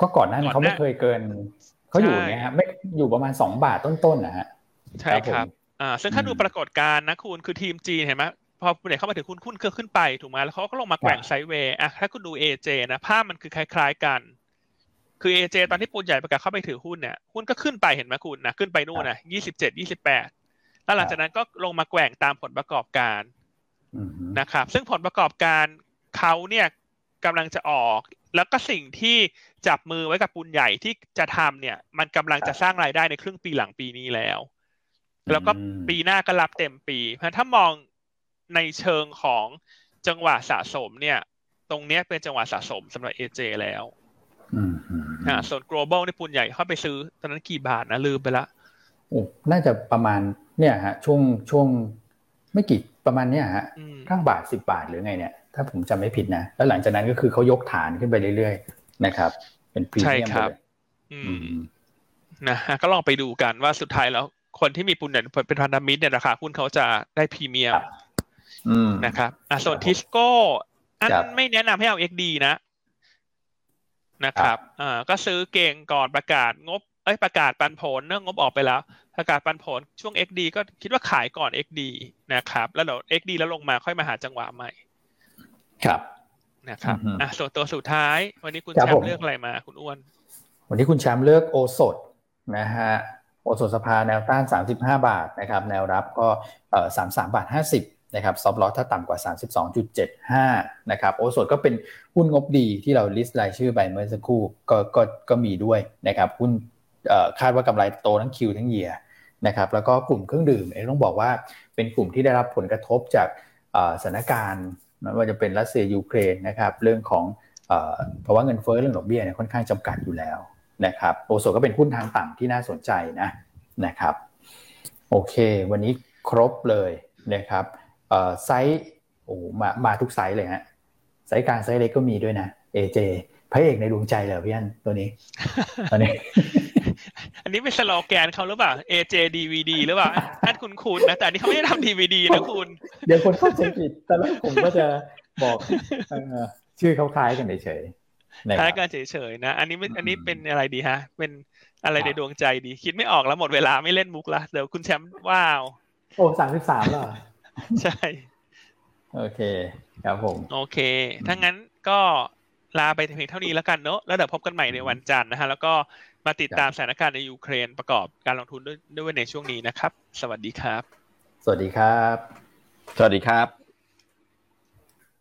ก็ก่อนหนั้นก่อนหน้าเขาไม่เคยเกินเขาอยู่ใช่เนี่ยฮะไม่อยู่ประมาณสองบาทต้นๆนะฮะใช่คครัรับบผมอ่าซึ่งถ้าอืมดูปรากฏการณ์นะคุณคือทีมจีนเห็นไหมพอปูนใหญ่เข้ามาถึงหุ้นหุ้นก็ขึ้นไปถูกไหมแล้วเขาก็ลงมาแกว่งครับไซด์เวย์อะถ้าคุณดูเอเจนะภาพมันคือคล้าย ๆกัน คือเอเจตอนที่ปูนใหญ่ประกาศเข้าไปถือหุ้นเนี่ยหุ้นก็ขึ้นไปเห็นไหมคุณนะขึ้นไปนู่นนะยี่สิบเจ็ดยี่สิบแปดแล้วหลังจากนั้นก็ลงมาแกว่งตามผลประกอบการอืมฮึนะครับ ซึ่งผลประกอบการเขาเนี่ยกำลังจะออก แล้วก็สิ่งที่ จับมือไว้กับปูนใหญ่ที่จะทำเนี่ย มันกำลังจะสร้างรายได้ในครึ่งปีหลังปีนี้แล้ว แล้วก็อืมปีหน้าก็รับเต็มปี เพราะฉะนั้นถ้ามองในเชิงของจังหวะสะสมเนี่ย ตรงเนี้ยเป็นจังหวะสะสมสำหรับ AJ แล้วอืมฮึอ่าส่วน global ในปูนใหญ่เข้าไปซื้อ ตอนนั้นกี่บาทนะลืมไปละโอ้น่าจะประมาณเนี่ยฮะ ช่วงช่วงไม่กี่ประมาณเนี่ยฮะอืมเก้าบาทสิบาทหรือไงเนี่ย ถ้าผมจำไม่ผิดนะ แล้วหลังจากนั้นก็คือเขายกฐานขึ้นไปเรื่อยๆ นะครับ เป็นพรีใช่เมียมคไปรับเลยอือืมมนะฮะก็ลองไปดูกันว่าสุดท้ายแล้ว คนที่มีปูนใหญ่เป็นพันธมิตรเนี่ยราคาหุ้นเขาจะได้พรีเมียมครับอืมนะครับอะส่วนครับผมทิสโก้อันครับไม่แนะนำให้เอา XD นะนะครับอ่าก็ซื้อเก่งก่อนประกาศงบ เอ้ยประกาศปันผลเนื่องงบออกไปแล้ว ประกาศปันผลช่วง XD ก็คิดว่าขายก่อน XD นะครับ แล้วเดี๋ยว XD แล้วลงมาค่อยมาหาจังหวะใหม่ ครับ นะครับอือฮึอะส่วนตัวสุดท้าย วันนี้คุณครับแชผมมป์เลือกอะไรมา คุณอ้วน วันนี้คุณแชมป์เลือกโอสถนะฮะโอสถสภาแนวต้าน 35 บาทนะครับ แนวรับก็เอ่อ33 บาท 50 นะครับซอฟลอสถ้าต่ำกว่า 32.75 นะครับ โอสถก็เป็นหุ้นงบดีที่เราลิสต์รายชื่อไปเมื่อสักครู่ก็ก็ก็มีด้วยนะครับหุ้นเอ่อคาดว่ากำไรโตทั้งคิวทั้งเยียนะครับแล้วก็กลุ่มเครื่องดื่มเองต้องบอกว่าเป็นกลุ่มที่ได้รับผลกระทบจากเอ่อสถานการณ์ ไม่ว่าจะเป็นรัสเซียยูเครนนะครับเรื่องของเพราะว่าเงินเฟ้อเรื่องดอกเบี้ยเนี่ยค่อนข้างจำกัดอยู่แล้วนะครับโอโซก็เป็นหุ้นทางต่ำที่น่าสนใจนะนะครับโอเค วันนี้ครบเลยนะครับไซส์โอ้มามาทุกไซส์เลยฮะไซส์กลางไซส์เล็กก็มีด้วยนะ AJ พระเอกในดวงใจเหรอพี่อันตัวนี้ตอนนี้ อันนี้เป็นสโลแกนเขาหรือเปล่า AJ DVD หรือเปล่าอันคุณคุณนะ แต่อันนี้เขาไม่ได้ทำ DVD นะคุณ เดี๋ยวคนเข้าใจผิดแต่แล้วผมก็จะบอกเอ่อชื่อเขาคล้ายกันเฉยๆนะคท้ารัยบกันเฉยๆนะ อันนี้ไม่อืมอันนี้เป็นอะไรดีฮะ เป็นอะไรครับในดวงใจดี คิดไม่ออกแล้วหมดเวลาไม่เล่นมุกละ เดี๋ยวคุณแชมป์ว้าว โอ้สามสิบสามแล้วเหรอ ใช่ โอเค ครับผม โอเค ถ้างั้นก็ลาไปเพียงเท่านี้แล้วกันเนอะแล้วเดี๋ยวพบกันใหม่ในวันจันทร์นะฮะ แล้วก็ มาติดตามสถานการณ์ในยูเครนประกอบการลงทุนด้วยด้วยในช่วงนี้นะครับ สวัสดีครับ สวัสดีครับ สวัสดีครับ